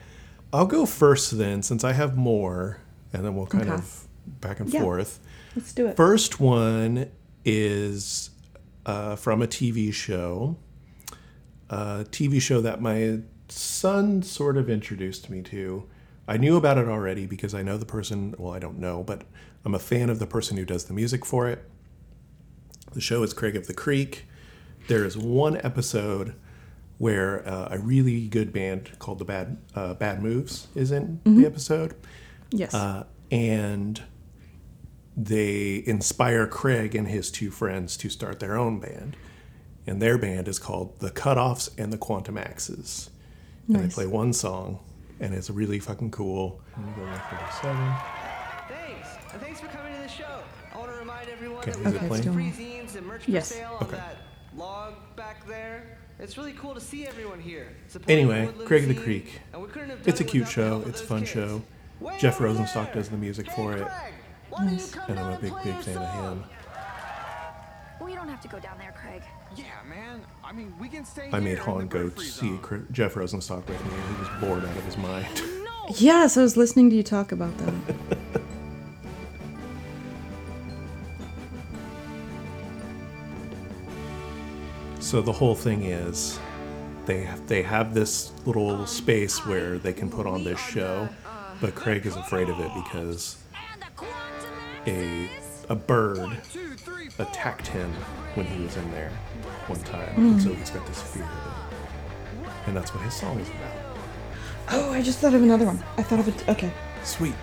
Speaker 1: I'll go first then, since I have more, and then we'll kind
Speaker 2: Okay.
Speaker 1: of back and
Speaker 2: Yeah.
Speaker 1: forth.
Speaker 2: Let's do it.
Speaker 1: First one is uh, from a TV show, a TV show that my son sort of introduced me to. I knew about it already because I know the person, well, I don't know, but I'm a fan of the person who does the music for it. The show is Craig of the Creek. There is one episode where uh, a really good band called the Bad uh, Bad Moves is in the episode.
Speaker 2: yes.
Speaker 1: Uh, and they inspire Craig and his two friends to start their own band. And their band is called The Cutoffs and the Quantum Axes. And they play one song, and it's really fucking cool. Let me go back to seven.
Speaker 3: Thanks, and thanks for coming to the show. I want to remind everyone
Speaker 1: Okay,
Speaker 3: that
Speaker 1: is
Speaker 3: we
Speaker 1: it
Speaker 3: got some free zines and merch
Speaker 2: Yes.
Speaker 3: for sale
Speaker 1: Okay.
Speaker 3: that log back there. It's really cool to see everyone here. supporting
Speaker 1: Anyway, Craig of the Creek.
Speaker 3: and we couldn't have done
Speaker 1: It's a cute show. It's a fun
Speaker 3: kids.
Speaker 1: show.
Speaker 3: Way
Speaker 1: Jeff Rosenstock
Speaker 3: there.
Speaker 1: does the music
Speaker 3: Hey,
Speaker 1: for it,
Speaker 3: Craig, why don't you come
Speaker 1: and I'm a big, big
Speaker 3: your
Speaker 1: fan of
Speaker 3: song?
Speaker 1: him.
Speaker 4: We don't have to go down there, Craig.
Speaker 5: Yeah, man. I mean, we can stay
Speaker 1: I made
Speaker 5: in
Speaker 1: Han go
Speaker 5: Griffrey
Speaker 1: see
Speaker 5: zone.
Speaker 1: Jeff Rosenstock with me. and He was bored out of his mind.
Speaker 2: Yes, I was listening to you talk about that.
Speaker 1: So the whole thing is, they have, they have this little space where they can put on this show, but Craig is afraid of it because a a bird attacked him when he was in there one time, and so he's got this fear of it, and that's what his song is about.
Speaker 2: Oh, I just thought of another one. I thought of it. Okay.
Speaker 1: Sweet.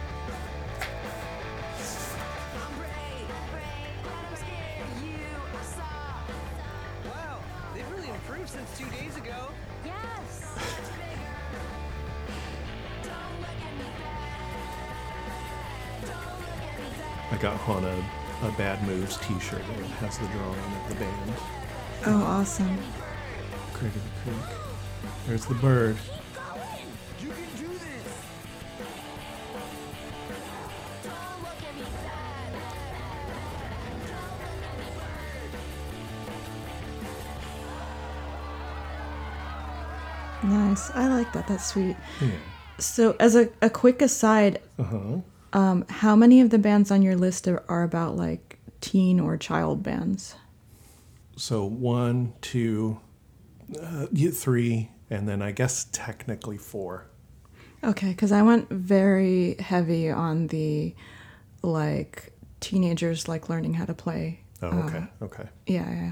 Speaker 1: Moves T-shirt that has the drawing of the band.
Speaker 2: Oh, awesome.
Speaker 1: Craig of the Creek. There's the bird.
Speaker 5: You can do this.
Speaker 2: Nice. I like that. That's sweet.
Speaker 1: Yeah.
Speaker 2: So, as a, a quick aside,
Speaker 1: Uh huh.
Speaker 2: um, how many of the bands on your list are, are about like teen or child bands?
Speaker 1: So one, two, uh, three, and then I guess technically four.
Speaker 2: Okay, because I went very heavy on the like teenagers like learning how to play.
Speaker 1: Oh, okay, okay.
Speaker 2: Yeah, yeah.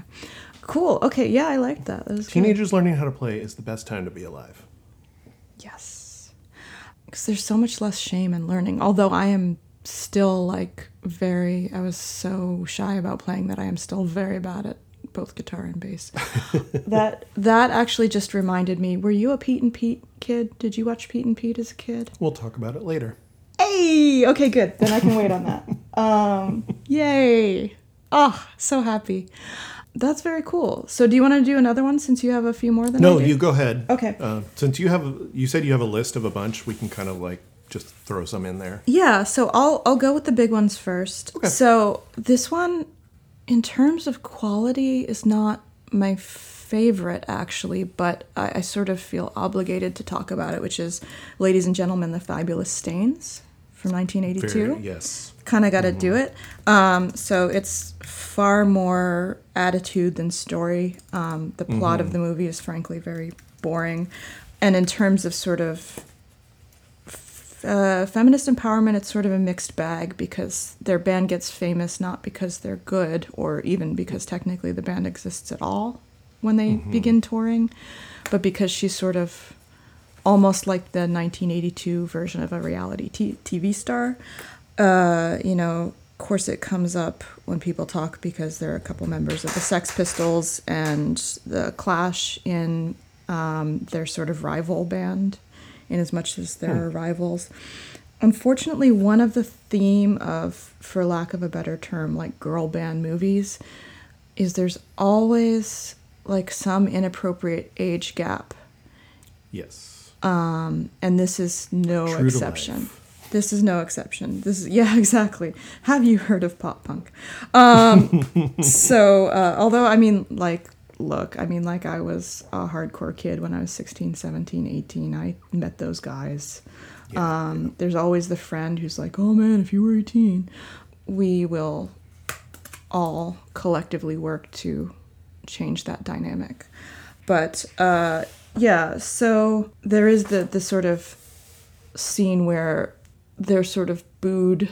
Speaker 2: Cool. Okay, yeah, I like that. that.
Speaker 1: Teenagers learning how to play is the best time to be alive.
Speaker 2: Yes. Because there's so much less shame in learning. Although I am still like very, I was so shy about playing that I am still very bad at both guitar and bass. that that actually just reminded me. Were you a Pete and Pete kid? Did you watch Pete and Pete as a kid?
Speaker 1: We'll talk about it later.
Speaker 2: Hey, okay, good. Then I can wait on that. Um, yay! Oh, so happy. That's very cool. So, do you want to do another one since you have a few more than
Speaker 1: No, you go ahead.
Speaker 2: Okay.
Speaker 1: Uh, since you have, you said you have a list of a bunch, we can kind of like just throw some in there.
Speaker 2: Yeah, so I'll I'll go with the big ones first.
Speaker 1: Okay.
Speaker 2: So this one, in terms of quality, is not my favorite actually, but I, I sort of feel obligated to talk about it, which is, ladies and gentlemen, the Fabulous Stains from 1982
Speaker 1: Very, yes.
Speaker 2: kind of got to do it. Um, so it's far more attitude than story. Um, the plot of the movie is frankly very boring. And in terms of sort of uh, feminist empowerment, it's sort of a mixed bag because their band gets famous not because they're good or even because technically the band exists at all when they begin touring, but because she's sort of almost like the 1982 version of a reality t- TV star. Uh, you know, of course, it comes up when people talk because there are a couple members of the Sex Pistols and the Clash in um, their sort of rival band, in as much as there are rivals. Unfortunately, one of the theme of, for lack of a better term, like girl band movies, is there's always like some inappropriate age gap
Speaker 1: Yes.
Speaker 2: and this is no
Speaker 1: True
Speaker 2: exception. This is no exception. This is yeah, exactly. Have you heard of pop punk? Um, so, uh, although I mean, like, look, I mean, like, I was a hardcore kid when I was 16, 17, 18. I met those guys. um, There's always the friend who's like, "Oh man, if you were 18, we will all collectively work to change that dynamic." But uh, yeah, so there is the the sort of scene where they're sort of booed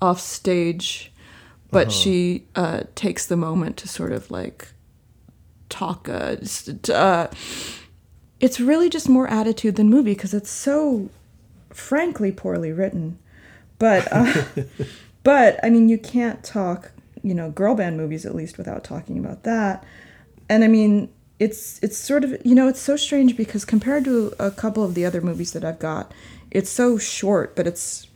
Speaker 2: off stage, but she uh, takes the moment to sort of like talk. Uh, uh, it's really just more attitude than movie because it's so frankly poorly written. But uh, but I mean, you can't talk, you know, girl band movies at least without talking about that. And I mean, it's it's sort of you know, it's so strange because compared to a couple of the other movies that I've got, it's so short, but it's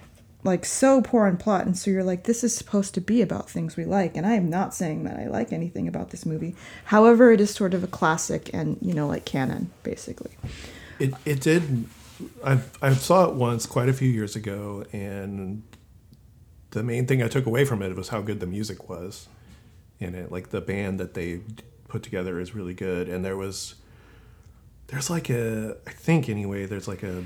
Speaker 2: like so poor in plot and so you're like this is supposed to be about things we like and i am not saying that i like anything about this movie however it is sort of a classic and you know like canon basically
Speaker 1: It it did. I I saw it once quite a few years ago, and the main thing I took away from it was how good the music was in it. Like the band that they put together is really good, and there was there's like a I think anyway. There's like a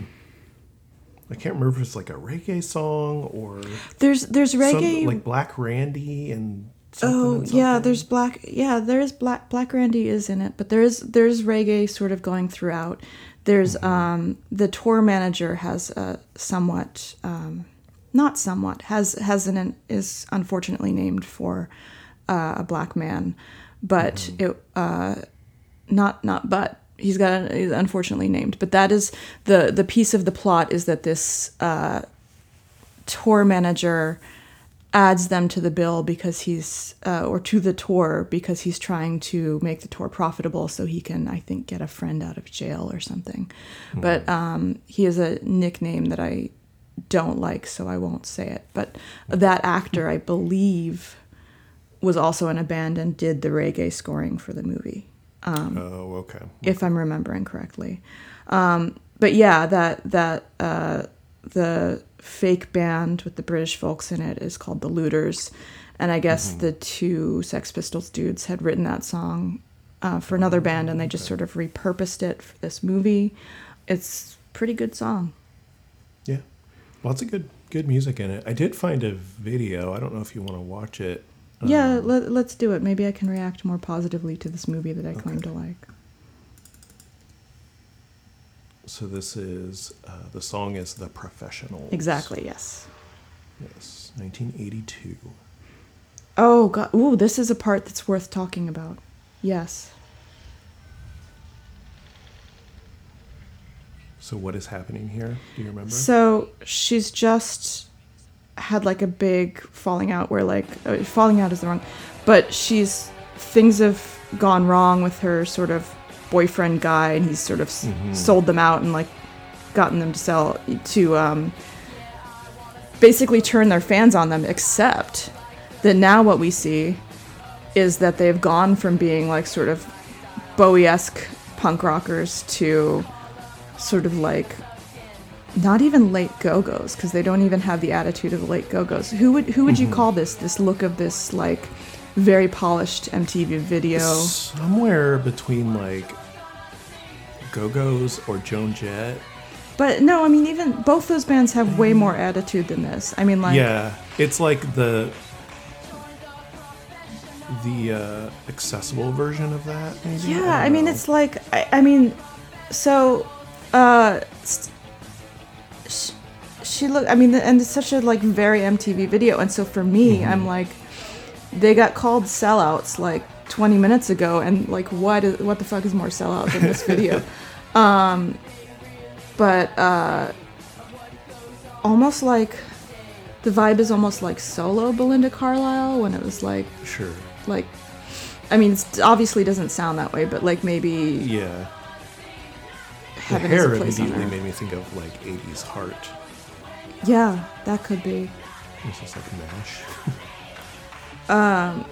Speaker 1: I can't remember if it's like a reggae song or
Speaker 2: there's there's
Speaker 1: some-
Speaker 2: reggae
Speaker 1: like Black Randy and
Speaker 2: Oh
Speaker 1: and
Speaker 2: yeah, there's black. Yeah, there is black. Black Randy is in it, but there is there's reggae sort of going throughout. There's
Speaker 1: Mm-hmm.
Speaker 2: um the tour manager has a somewhat um not somewhat has has an is unfortunately named for uh, a black man, but
Speaker 1: Mm-hmm.
Speaker 2: it uh not not but he's got he's unfortunately named but that is the the piece of the plot is that this uh tour manager adds them to the bill because he's uh, or to the tour because he's trying to make the tour profitable so he can i think get a friend out of jail or something. But um, he has a nickname that i don't like so i won't say it. But that actor i believe was also in a band and did the reggae scoring for the movie
Speaker 1: oh okay
Speaker 2: if I'm remembering correctly. Um, but yeah, that that uh, the fake band with the British folks in it is called the Looters, and I guess the two Sex Pistols dudes had written that song uh, for another band, and they just sort of repurposed it for this movie. It's a pretty good song.
Speaker 1: Yeah, lots of good good music in it. I did find a video. I don't know if you want to watch it.
Speaker 2: Yeah, let, let's do it. Maybe I can react more positively to this movie that I claim to like.
Speaker 1: So this is uh, the song is "The Professionals."
Speaker 2: Exactly. Yes.
Speaker 1: Yes, 1982.
Speaker 2: Oh god. Ooh, this is a part that's worth talking about. Yes.
Speaker 1: So what is happening here? Do you remember?
Speaker 2: So she's just had like a big falling out where like uh, falling out is the wrong, but she's things have gone wrong with her sort of boyfriend guy, and he's sort of s- sold them out and like gotten them to sell to um, basically turn their fans on them. Except that now what we see is that they've gone from being like sort of Bowie-esque punk rockers to sort of like not even late go-go's because they don't even have the attitude of the late go-go's who would who would you call this this look of this like very polished mtv video
Speaker 1: Somewhere between like Go-Go's or Joan Jett.
Speaker 2: but no i mean even both those bands have way more attitude than this i mean like
Speaker 1: yeah, it's like the the uh, accessible version of that. Maybe.
Speaker 2: yeah
Speaker 1: don't
Speaker 2: i mean it's like i, I mean so uh s- sh- she look i mean and it's such a like very mtv video and so for me
Speaker 1: Mm-hmm.
Speaker 2: i'm like they got called sellouts like 20 minutes ago and like what is what the fuck is more sellout than this video um but uh almost like the vibe is almost like solo belinda carlisle when it was like
Speaker 1: sure.
Speaker 2: like i mean it obviously doesn't sound that way but like maybe
Speaker 1: Yeah. The
Speaker 2: heaven is
Speaker 1: hair
Speaker 2: a place
Speaker 1: immediately made me think of like 80s heart.
Speaker 2: yeah that could be
Speaker 1: It's just like mash.
Speaker 2: um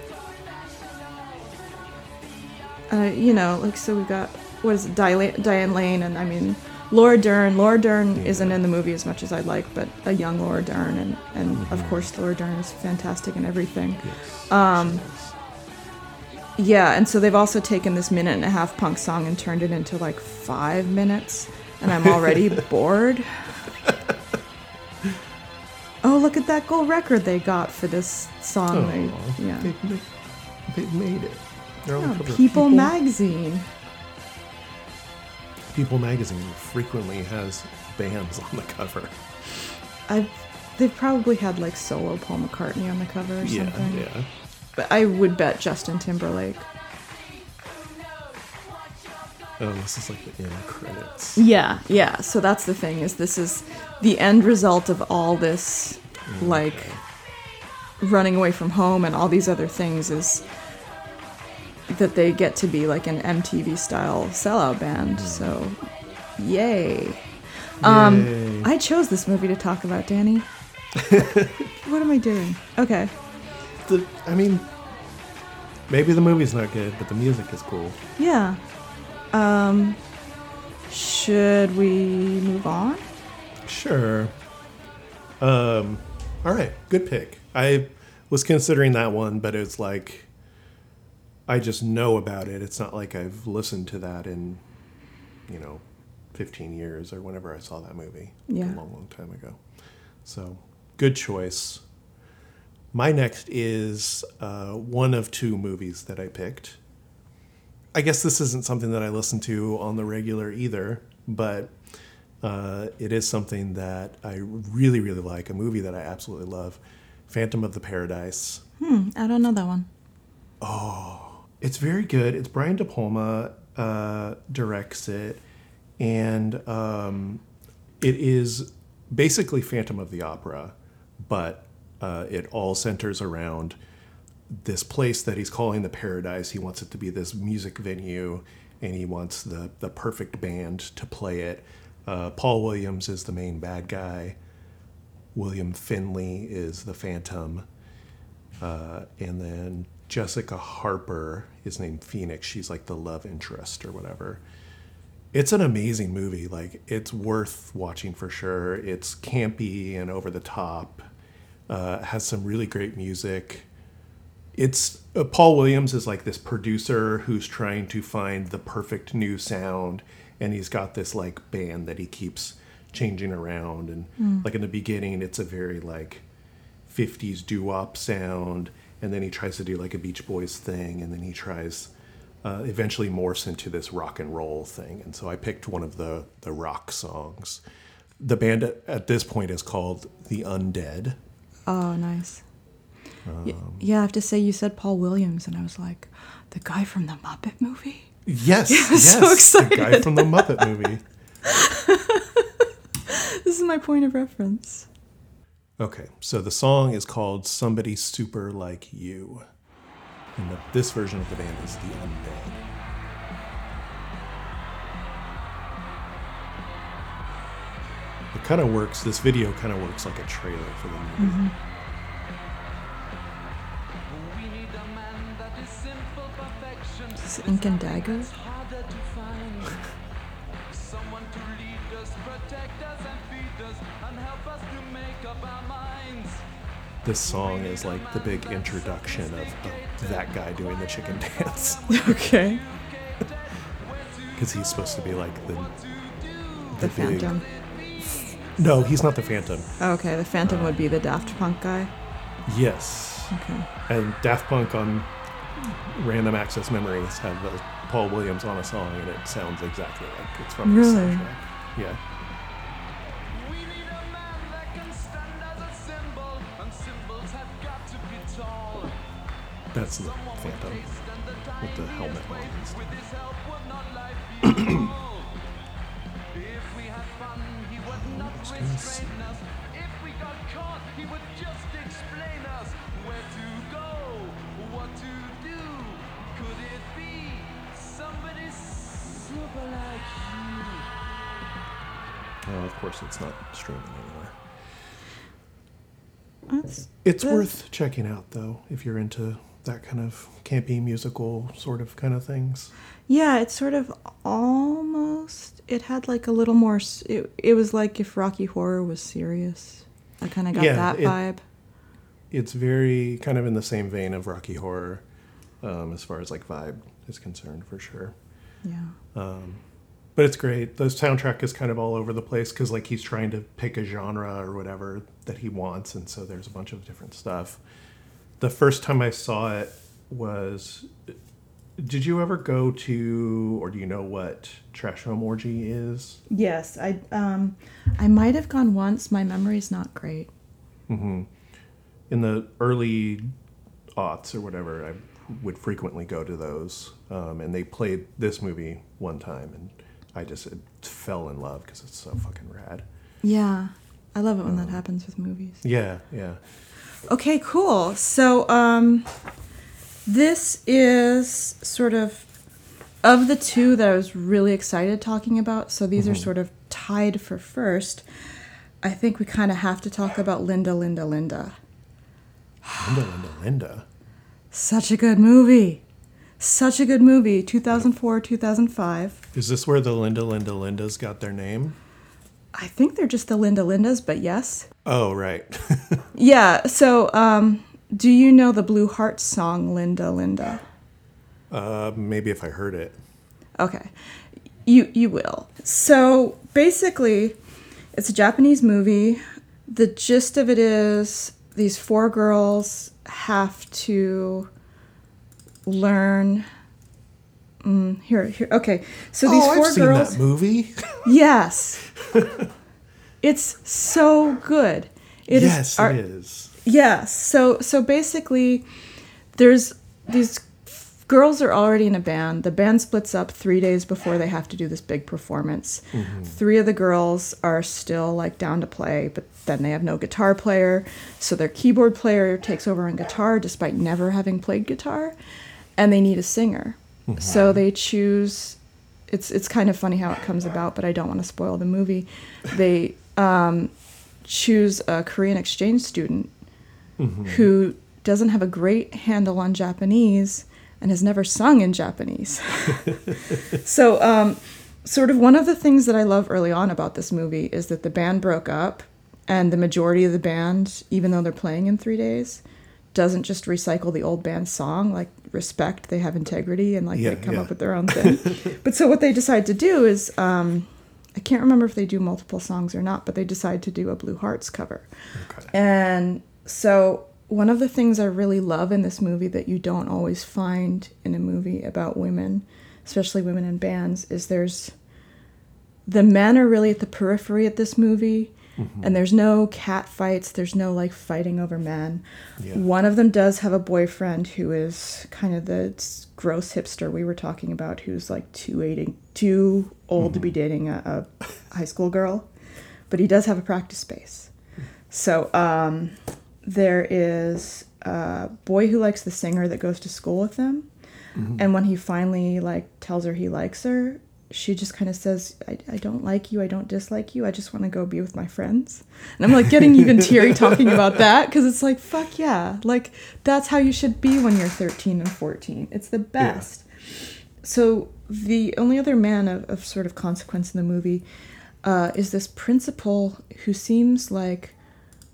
Speaker 2: uh, you know, like so we got what is it, Diane, Diane Lane, and I mean Laura Dern. Laura Dern isn't in the movie as much as I'd like, but a young Laura Dern, and and of course Laura Dern is fantastic in everything.
Speaker 1: Yes.
Speaker 2: Um, Yeah, and so they've also taken this minute and a half punk song and turned it into like five minutes, and I'm already bored. Oh, look at that gold record they got for this song.
Speaker 1: Aw,
Speaker 2: They, yeah.
Speaker 1: they, they, they made it. They're on the
Speaker 2: Oh,
Speaker 1: cover of
Speaker 2: People magazine.
Speaker 1: People magazine frequently has bands on the cover.
Speaker 2: I've they've probably had like solo Paul McCartney on the cover or
Speaker 1: Yeah,
Speaker 2: something.
Speaker 1: yeah.
Speaker 2: But I would bet Justin Timberlake.
Speaker 1: Oh, this is like the end credits.
Speaker 2: Yeah, yeah. So that's the thing is this is the end result of all this like running away from home and all these other things is that they get to be like an MTV style sellout band. So, yay. Um,
Speaker 1: Yay.
Speaker 2: I chose this movie to talk about, Danny. what am I doing? Okay.
Speaker 1: The, I mean, maybe the movie's not good, but the music is cool.
Speaker 2: Yeah. Um, should we move on?
Speaker 1: Sure. Um, all right, good pick. I was considering that one, but it's like I just know about it. It's not like I've listened to that in, you know, 15 years or whenever I saw that movie.
Speaker 2: Yeah.
Speaker 1: A long, long time ago. So, good choice. My next is uh, one of two movies that I picked. I guess this isn't something that I listen to on the regular either, but uh, it is something that I really, really like. A movie that I absolutely love, Phantom of the Paradise.
Speaker 2: Hmm, I don't know that one.
Speaker 1: Oh, it's very good. It's Brian De Palma uh, directs it, and um, it is basically Phantom of the Opera, but uh, it all centers around this place that he's calling the Paradise. He wants it to be this music venue, and he wants the the perfect band to play it. Uh, Paul Williams is the main bad guy. William Finley is the Phantom. Uh, and then Jessica Harper is named Phoenix. She's like the love interest or whatever. It's an amazing movie. Like it's worth watching for sure. It's campy and over the top. Uh, has some really great music. It's uh, Paul Williams is like this producer who's trying to find the perfect new sound, and he's got this like band that he keeps changing around. And like in the beginning, it's a very like 50s doo-wop sound and then he tries to do like a beach boys thing and then he tries uh, eventually morphs into this rock and roll thing and so i picked one of the the rock songs the band at this point is called the undead
Speaker 2: Oh, nice.
Speaker 1: Um,
Speaker 2: yeah, I have to say, you said Paul Williams, and I was like, the guy from the Muppet movie?
Speaker 1: yes yes
Speaker 2: so
Speaker 1: the guy from the muppet movie
Speaker 2: This is my point of reference.
Speaker 1: okay so the song is called somebody super like you and the, this version of the band is the undead it kind of works this video kind of works like a trailer for the movie
Speaker 3: We need a man that is simple perfection.
Speaker 2: Is Ink and Dagger?
Speaker 3: Harder to find. Someone to lead us, protect us, and feed us, and help us to make up our minds.
Speaker 1: this song is like the big introduction of, of that guy doing the chicken dance
Speaker 2: Okay.
Speaker 1: because he's supposed to be like the
Speaker 2: The Phantom.
Speaker 1: No he's not the phantom
Speaker 2: Oh, okay, the Phantom would be the Daft Punk guy.
Speaker 1: yes
Speaker 2: Okay.
Speaker 1: and daft punk on random access memories have the paul williams on a song and it sounds exactly like it's from the
Speaker 2: Really?
Speaker 1: soundtrack yeah
Speaker 3: We need a man that can stand as a symbol, and symbols have got to be tall.
Speaker 1: that's the phantom
Speaker 3: Stand the time
Speaker 1: with the helmet on
Speaker 3: full. If we fun, he would not restrain us. If we got caught, he would just explain us where to go, what to do. Could it be somebody super like you?
Speaker 1: oh, of course it's not streaming anywhere
Speaker 2: That's,
Speaker 1: It's
Speaker 2: That's-
Speaker 1: worth checking out though if you're into that kind of campy musical sort of kind of things.
Speaker 2: yeah, it's sort of almost. It had like a little more. It, it was like if Rocky Horror was serious. I kind of got
Speaker 1: Yeah,
Speaker 2: that
Speaker 1: it-
Speaker 2: vibe.
Speaker 1: It's very kind of in the same vein of Rocky Horror, um, as far as like vibe is concerned for sure.
Speaker 2: Yeah.
Speaker 1: But it's great. The soundtrack is kind of all over the place because like he's trying to pick a genre or whatever that he wants, and so there's a bunch of different stuff. The first time I saw it was. Did you ever go to, or do you know what Trash Home Orgy is?
Speaker 2: Yes, I um, I might have gone once. My memory's not great.
Speaker 1: in the early aughts or whatever, I would frequently go to those, um, and they played this movie one time, and I just it fell in love because it's so fucking rad.
Speaker 2: Yeah. I love it when that happens with movies.
Speaker 1: Yeah, yeah.
Speaker 2: Okay, cool. So, um, this is sort of of the two that I was really excited talking about. So these are sort of tied for first. I think we kind of have to talk about Linda, Linda, Linda.
Speaker 1: Linda, Linda, Linda.
Speaker 2: Such a good movie. Such a good movie. 2004, 2005.
Speaker 1: Is this where the Linda, Linda, Lindas got their name?
Speaker 2: I think they're just the Linda Lindas, but yes.
Speaker 1: Oh, right.
Speaker 2: Yeah. So, um, do you know the Blue Hearts song, Linda, Linda?
Speaker 1: uh, maybe if I heard it.
Speaker 2: Okay. You you will. So basically, it's a Japanese movie. The gist of it is these four girls have to learn. Mm, here, here. Okay. So these
Speaker 1: oh,
Speaker 2: 4
Speaker 1: I've seen
Speaker 2: girls.
Speaker 1: that movie.
Speaker 2: Yes. it's so good. It is
Speaker 1: yes, it is.
Speaker 2: Yes. So so basically, there's these girls are already in a band. The band splits up three days before they have to do this big performance. Three of the girls are still like down to play, but then they have no guitar player. So their keyboard player takes over on guitar despite never having played guitar, and they need a singer. So they choose. It's it's kind of funny how it comes about, but I don't want to spoil the movie. They um, choose a Korean exchange student who doesn't have a great handle on Japanese and has never sung in Japanese. so, um, sort of one of the things that I love early on about this movie is that the band broke up, and the majority of the band, even though they're playing in three days, doesn't just recycle the old band song like respect they have integrity and like
Speaker 1: Yeah,
Speaker 2: they come
Speaker 1: yeah.
Speaker 2: up with their own thing but so what they decide to do is um, i can't remember if they do multiple songs or not but they decide to do a blue hearts cover
Speaker 1: Okay.
Speaker 2: and so, one of the things I really love in this movie that you don't always find in a movie about women, especially women in bands, is there's the men are really at the periphery of this movie, Mm-hmm. and there's no cat fights, there's no like fighting over men.
Speaker 1: Yeah.
Speaker 2: One of them does have a boyfriend who is kind of the gross hipster we were talking about, who's like too, dating, too old to be mm-hmm. dating a, a high school girl, but he does have a practice space. So, um, there is a boy who likes the singer that goes to school with them mm-hmm. and when he finally like tells her he likes her she just kind of says I, I don't like you i don't dislike you i just want to go be with my friends and i'm like getting even teary talking about that because it's like fuck yeah like that's how you should be when you're 13 and 14 it's the best so the only other man of, of sort of consequence in the movie uh, is this principal who seems like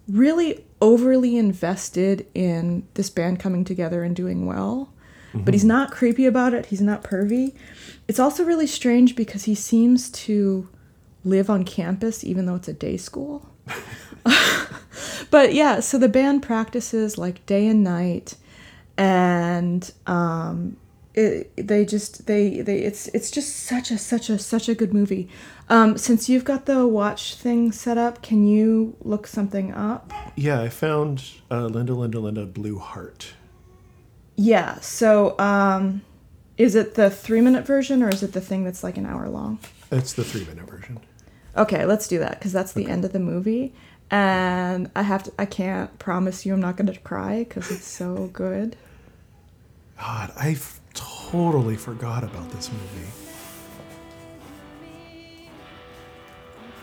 Speaker 2: really overly invested in this band coming together and doing well. But he's not creepy about it. He's not pervy. It's also really strange because he seems to live on campus even though it's a day school. but yeah, so the band practices like day and night and um it, they just they they it's it's just such a such a such a good movie. Um, since you've got the watch thing set up, can you look something up?
Speaker 1: Yeah, I found uh, Linda, Linda, Linda Blue Heart.
Speaker 2: Yeah. So, um, is it the three minute version or is it the thing that's like an hour long?
Speaker 1: It's the three minute version.
Speaker 2: Okay, let's do that because that's the end of the movie, and I have to. I can't promise you I'm not going to cry because it's so good.
Speaker 1: God, I totally forgot about this movie.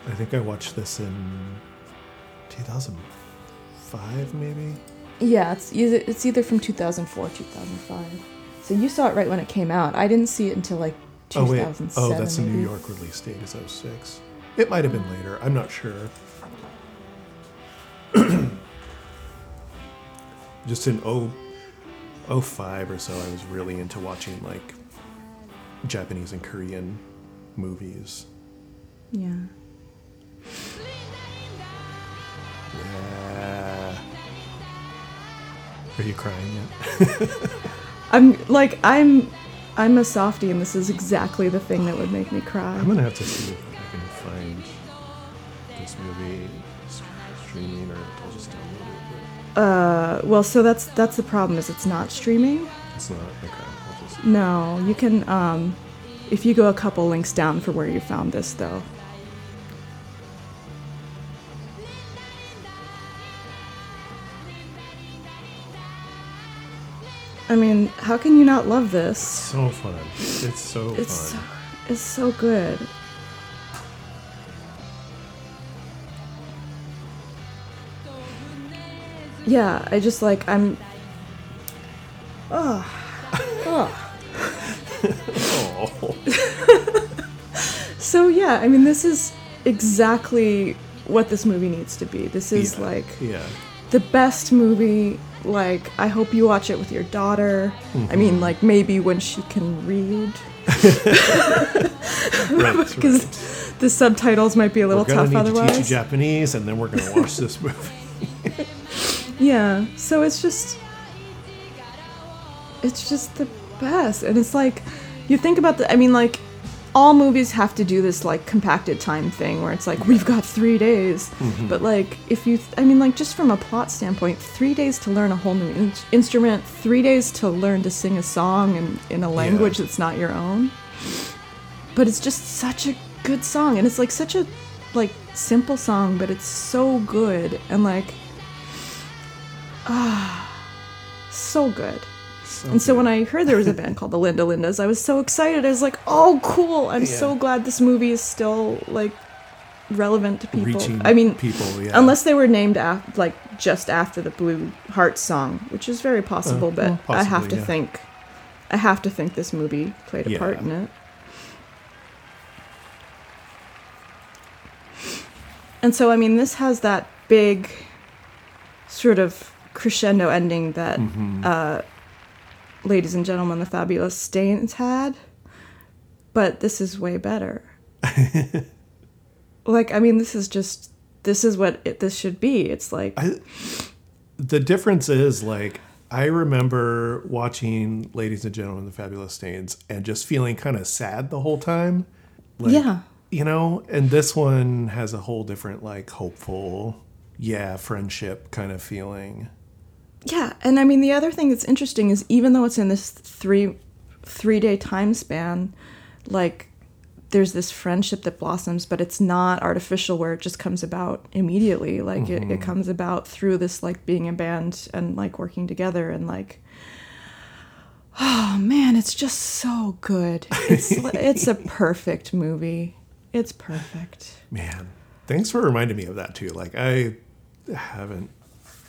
Speaker 1: I think I watched this in 2005, maybe.
Speaker 2: Yeah, it's either it's either from 2004, 2005. So you saw it right when it came out. I didn't see it until like
Speaker 1: Oh wait,
Speaker 2: 2007.
Speaker 1: oh that's the New. York release date is 06. It might have been later. I'm not sure. Just in 0, 05 or so, I was really into watching like Japanese and Korean movies.
Speaker 2: Yeah.
Speaker 1: Yeah. Are you crying yet?
Speaker 2: I'm like I'm I'm a softie and this is exactly the thing that would make me cry.
Speaker 1: I'm gonna have to see if I can find this movie streaming or I'll just download it.
Speaker 2: Uh well so that's that's the problem is it's not streaming.
Speaker 1: It's not. Okay, just.
Speaker 2: No, you can um if you go a couple links down for where you found this though. I mean, how can you not love this?
Speaker 1: So fun. It's so
Speaker 2: It's so,
Speaker 1: fun.
Speaker 2: it's so good. Yeah, I just like I'm. Oh, oh.
Speaker 1: Oh.
Speaker 2: So yeah, I mean, this is exactly what this movie needs to be. This is
Speaker 1: Yeah.
Speaker 2: like
Speaker 1: Yeah.
Speaker 2: The best movie. Like, I hope you watch it with your daughter. I mean, mm-hmm. like maybe when she can read,
Speaker 1: Right.
Speaker 2: because
Speaker 1: right.
Speaker 2: the subtitles might be a little
Speaker 1: We're gonna
Speaker 2: tough
Speaker 1: need to teach you
Speaker 2: otherwise.
Speaker 1: Japanese, and then we're gonna watch this movie.
Speaker 2: Yeah, so it's just it's just the best. And it's like you think about the I mean like all movies have to do this like compacted time thing where it's like we've got 3 days. But like if you I mean like just from a plot standpoint, 3 days to learn a whole new in- instrument, 3 days to learn to sing a song in in a language that's not your own. But it's just such a good song and it's like such a like simple song, but it's so good and like ah, so good. And so when I heard there was a band called the Linda Lindas, I was so excited. I was like, "Oh, cool! I'm so glad this movie is still like relevant to people."
Speaker 1: Reaching
Speaker 2: I mean,
Speaker 1: people, yeah.
Speaker 2: unless they were named af- like just after the Blue Heart song, which is very possible, but
Speaker 1: well,
Speaker 2: I have to
Speaker 1: yeah.
Speaker 2: think, I have to think this movie played a
Speaker 1: Yeah.
Speaker 2: part in it. And so, I mean, this has that big sort of crescendo ending that,
Speaker 1: Mm-hmm.
Speaker 2: uh, ladies and gentlemen, the fabulous Stains had, but this is way better. like, I mean, this is just this is what it, this should be. It's like,
Speaker 1: I, the difference is like I remember watching Ladies and Gentlemen, the Fabulous Stains, and just feeling kind of sad the whole time. Like,
Speaker 2: Yeah.
Speaker 1: you know. And this one has a whole different, like, hopeful, yeah, friendship kind of feeling.
Speaker 2: Yeah, and I mean the other thing that's interesting is even though it's in this three three day time span, like there's this friendship that blossoms, but it's not artificial where it just comes about immediately. Like it, it mm-hmm. comes about through this like being a band and like working together and like oh man, it's just so good. It's it's a perfect movie. It's perfect.
Speaker 1: Man, thanks for reminding me of that too. Like I haven't,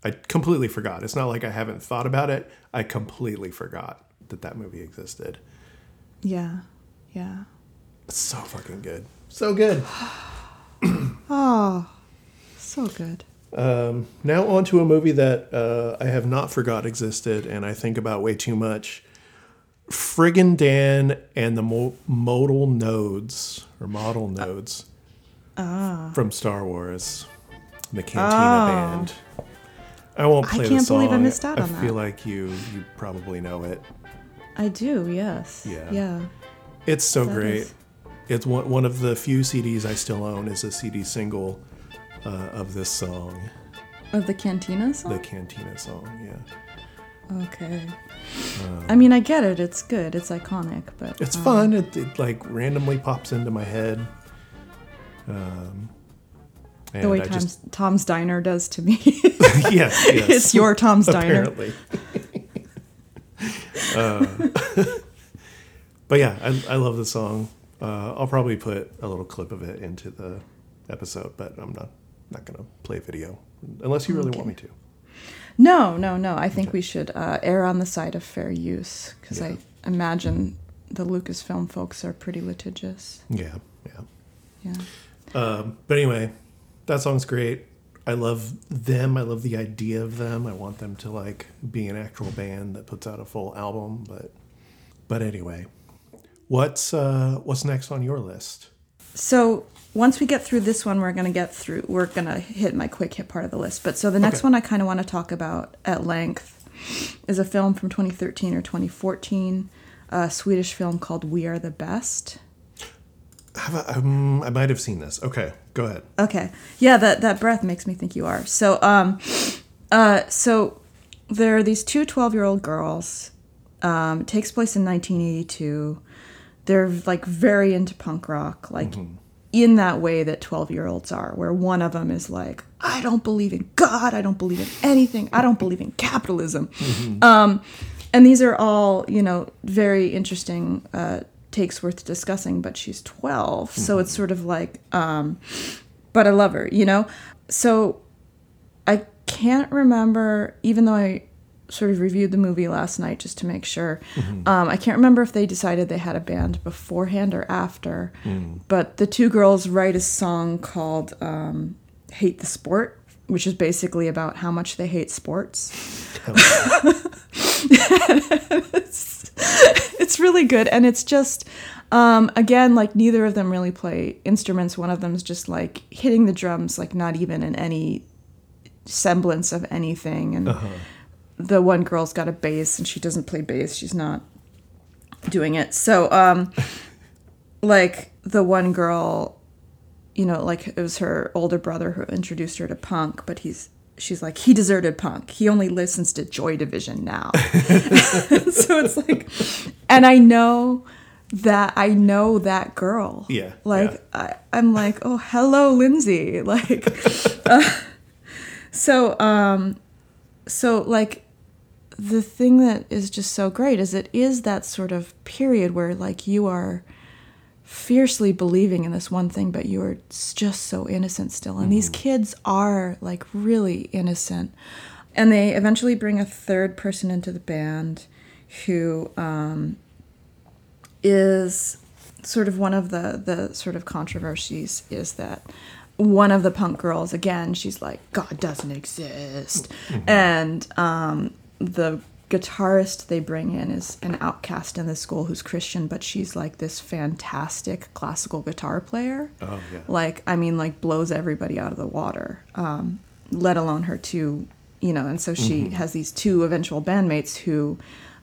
Speaker 1: I completely forgot. It's not like I haven't thought about it. I completely forgot that that movie existed.
Speaker 2: Yeah. Yeah.
Speaker 1: It's so fucking good. So good.
Speaker 2: Oh, so good.
Speaker 1: Um, now on to a movie that uh, I have not forgot existed and I think about way too much. Figrin D'an and the Mo- Modal Nodes or Model Nodes from Star Wars, the Cantina Band. I won't play I
Speaker 2: can't
Speaker 1: song.
Speaker 2: believe I missed out
Speaker 1: I
Speaker 2: on that.
Speaker 1: I feel like you you probably know it.
Speaker 2: I do, yes.
Speaker 1: Yeah.
Speaker 2: Yeah.
Speaker 1: It's so
Speaker 2: That
Speaker 1: great.
Speaker 2: is-
Speaker 1: It's one, one of the few CDs I still own is a CD single uh, of this song,
Speaker 2: Of the Cantina song?
Speaker 1: the Cantina song. Yeah.
Speaker 2: Okay. I mean, I get it. It's good. It's iconic, but
Speaker 1: It's
Speaker 2: um,
Speaker 1: fun. It, it like randomly pops into my head. Um, and
Speaker 2: The way Tom's,
Speaker 1: just
Speaker 2: Tom's Diner does to me.
Speaker 1: yes, yes.
Speaker 2: it's your Tom's Diner.
Speaker 1: apparently. uh, but yeah, I, I love the song. Uh, I'll probably put a little clip of it into the episode, but I'm not not gonna play video unless you really want me to.
Speaker 2: No, no, no. I think we should uh, err on the side of fair use because
Speaker 1: Yeah.
Speaker 2: I imagine the Lucasfilm folks are pretty litigious.
Speaker 1: Yeah, yeah.
Speaker 2: Yeah.
Speaker 1: Um, but anyway, that song's great. I love them. I love the idea of them. I want them to like be an actual band that puts out a full album. But but anyway, what's uh, what's next on your list?
Speaker 2: So once we get through this one, we're gonna get through. We're gonna hit my quick hit part of the list. But so the next
Speaker 1: Okay.
Speaker 2: one I kind of want to talk about at length is a film from 2013 or 2014, a Swedish film called We Are the Best.
Speaker 1: Have I, um, I might have seen this. Okay, go ahead.
Speaker 2: Okay. Yeah, that that breath makes me think you are. So um uh so there are these two 12-year-old girls. Um it takes place in 1982. They're like very into punk rock, like in that way that 12-year-olds are, where one of them is like, I don't believe in God, I don't believe in anything, I don't believe in capitalism. Um and these are all you know very interesting uh, takes worth discussing. But she's 12, so it's sort of like, um, but I love her, you know. So I can't remember, even though I sort of reviewed the movie last night just to make sure. Um, I can't remember if they decided they had a band beforehand or after. But the two girls write a song called um, "Hate the Sport." Which is basically about how much they hate sports. it's, it's really good. And it's just, um, again, like neither of them really play instruments. One of them's just like hitting the drums, like not even in any semblance of anything. And the one girl's got a bass and she doesn't play bass. She's not doing it. So, um, like the one girl, you know, like it was her older brother who introduced her to punk, but he's she's like he deserted punk. He only listens to Joy Division now. so it's like, and I know that I know that girl.
Speaker 1: Yeah,
Speaker 2: Like
Speaker 1: yeah.
Speaker 2: I, I'm like, oh hello, Lindsay. Like, uh, so um, so like the thing that is just so great is it is that sort of period where like you are fiercely believing in this one thing but you are just so innocent still. And these kids are like really innocent. And they eventually bring a third person into the band who um, is sort of one of the the sort of controversies is that one of the punk girls again she's like god doesn't exist. And um the guitarist they bring in is an outcast in the school who's christian but she's like this fantastic classical guitar player
Speaker 1: Oh, yeah.
Speaker 2: like i mean like blows everybody out of the water um let alone her two you know and so she has these two eventual bandmates who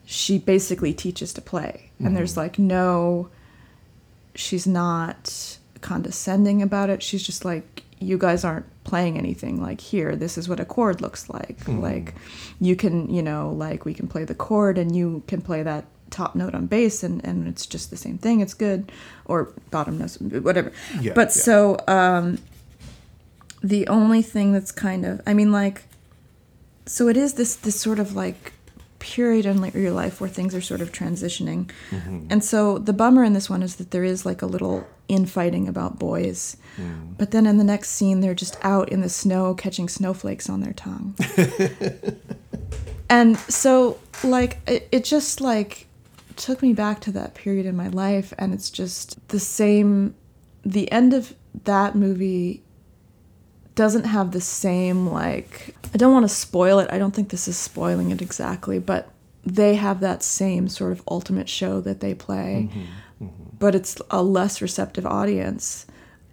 Speaker 2: she basically teaches to play and there's like no she's not condescending about it. She's just like, you guys aren't playing anything. Like, here, this is what a chord looks like. Like, you can, you know, like, we can play the chord and you can play that top note on bass and, and it's just the same thing. It's good. Or bottom note, whatever.
Speaker 1: Yeah,
Speaker 2: but
Speaker 1: yeah.
Speaker 2: so, um, the only thing that's kind of, I mean, like, so it is this this sort of like period in your life where things are sort of transitioning and so the bummer in this one is that there is like a little infighting about boys but then in the next scene they're just out in the snow catching snowflakes on their tongue and so like it, it just like took me back to that period in my life and it's just the same the end of that movie doesn't have the same like I don't want to spoil it. I don't think this is spoiling it exactly, but they have that same sort of ultimate show that they play. Mm-hmm. But it's a less receptive audience.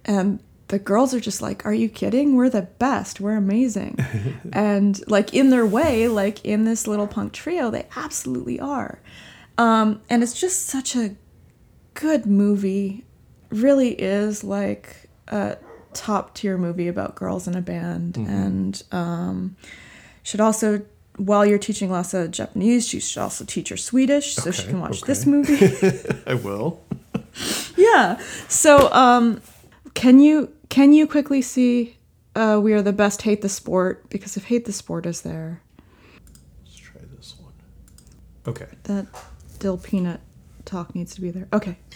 Speaker 2: And the girls are just like, "Are you kidding? We're the best. We're amazing." and like in their way, like in this little punk trio, they absolutely are. Um, and it's just such a good movie. Really is like a top tier movie about girls in a band, and um, should also. While you're teaching Lassa Japanese, she should also teach her Swedish, so she can watch
Speaker 1: okay.
Speaker 2: this movie.
Speaker 1: I will.
Speaker 2: yeah. So, um, can you can you quickly see uh, we are the best hate the sport because if hate the sport is there,
Speaker 1: Let's try this one. Okay.
Speaker 2: that dill peanut talk needs to be there. Okay.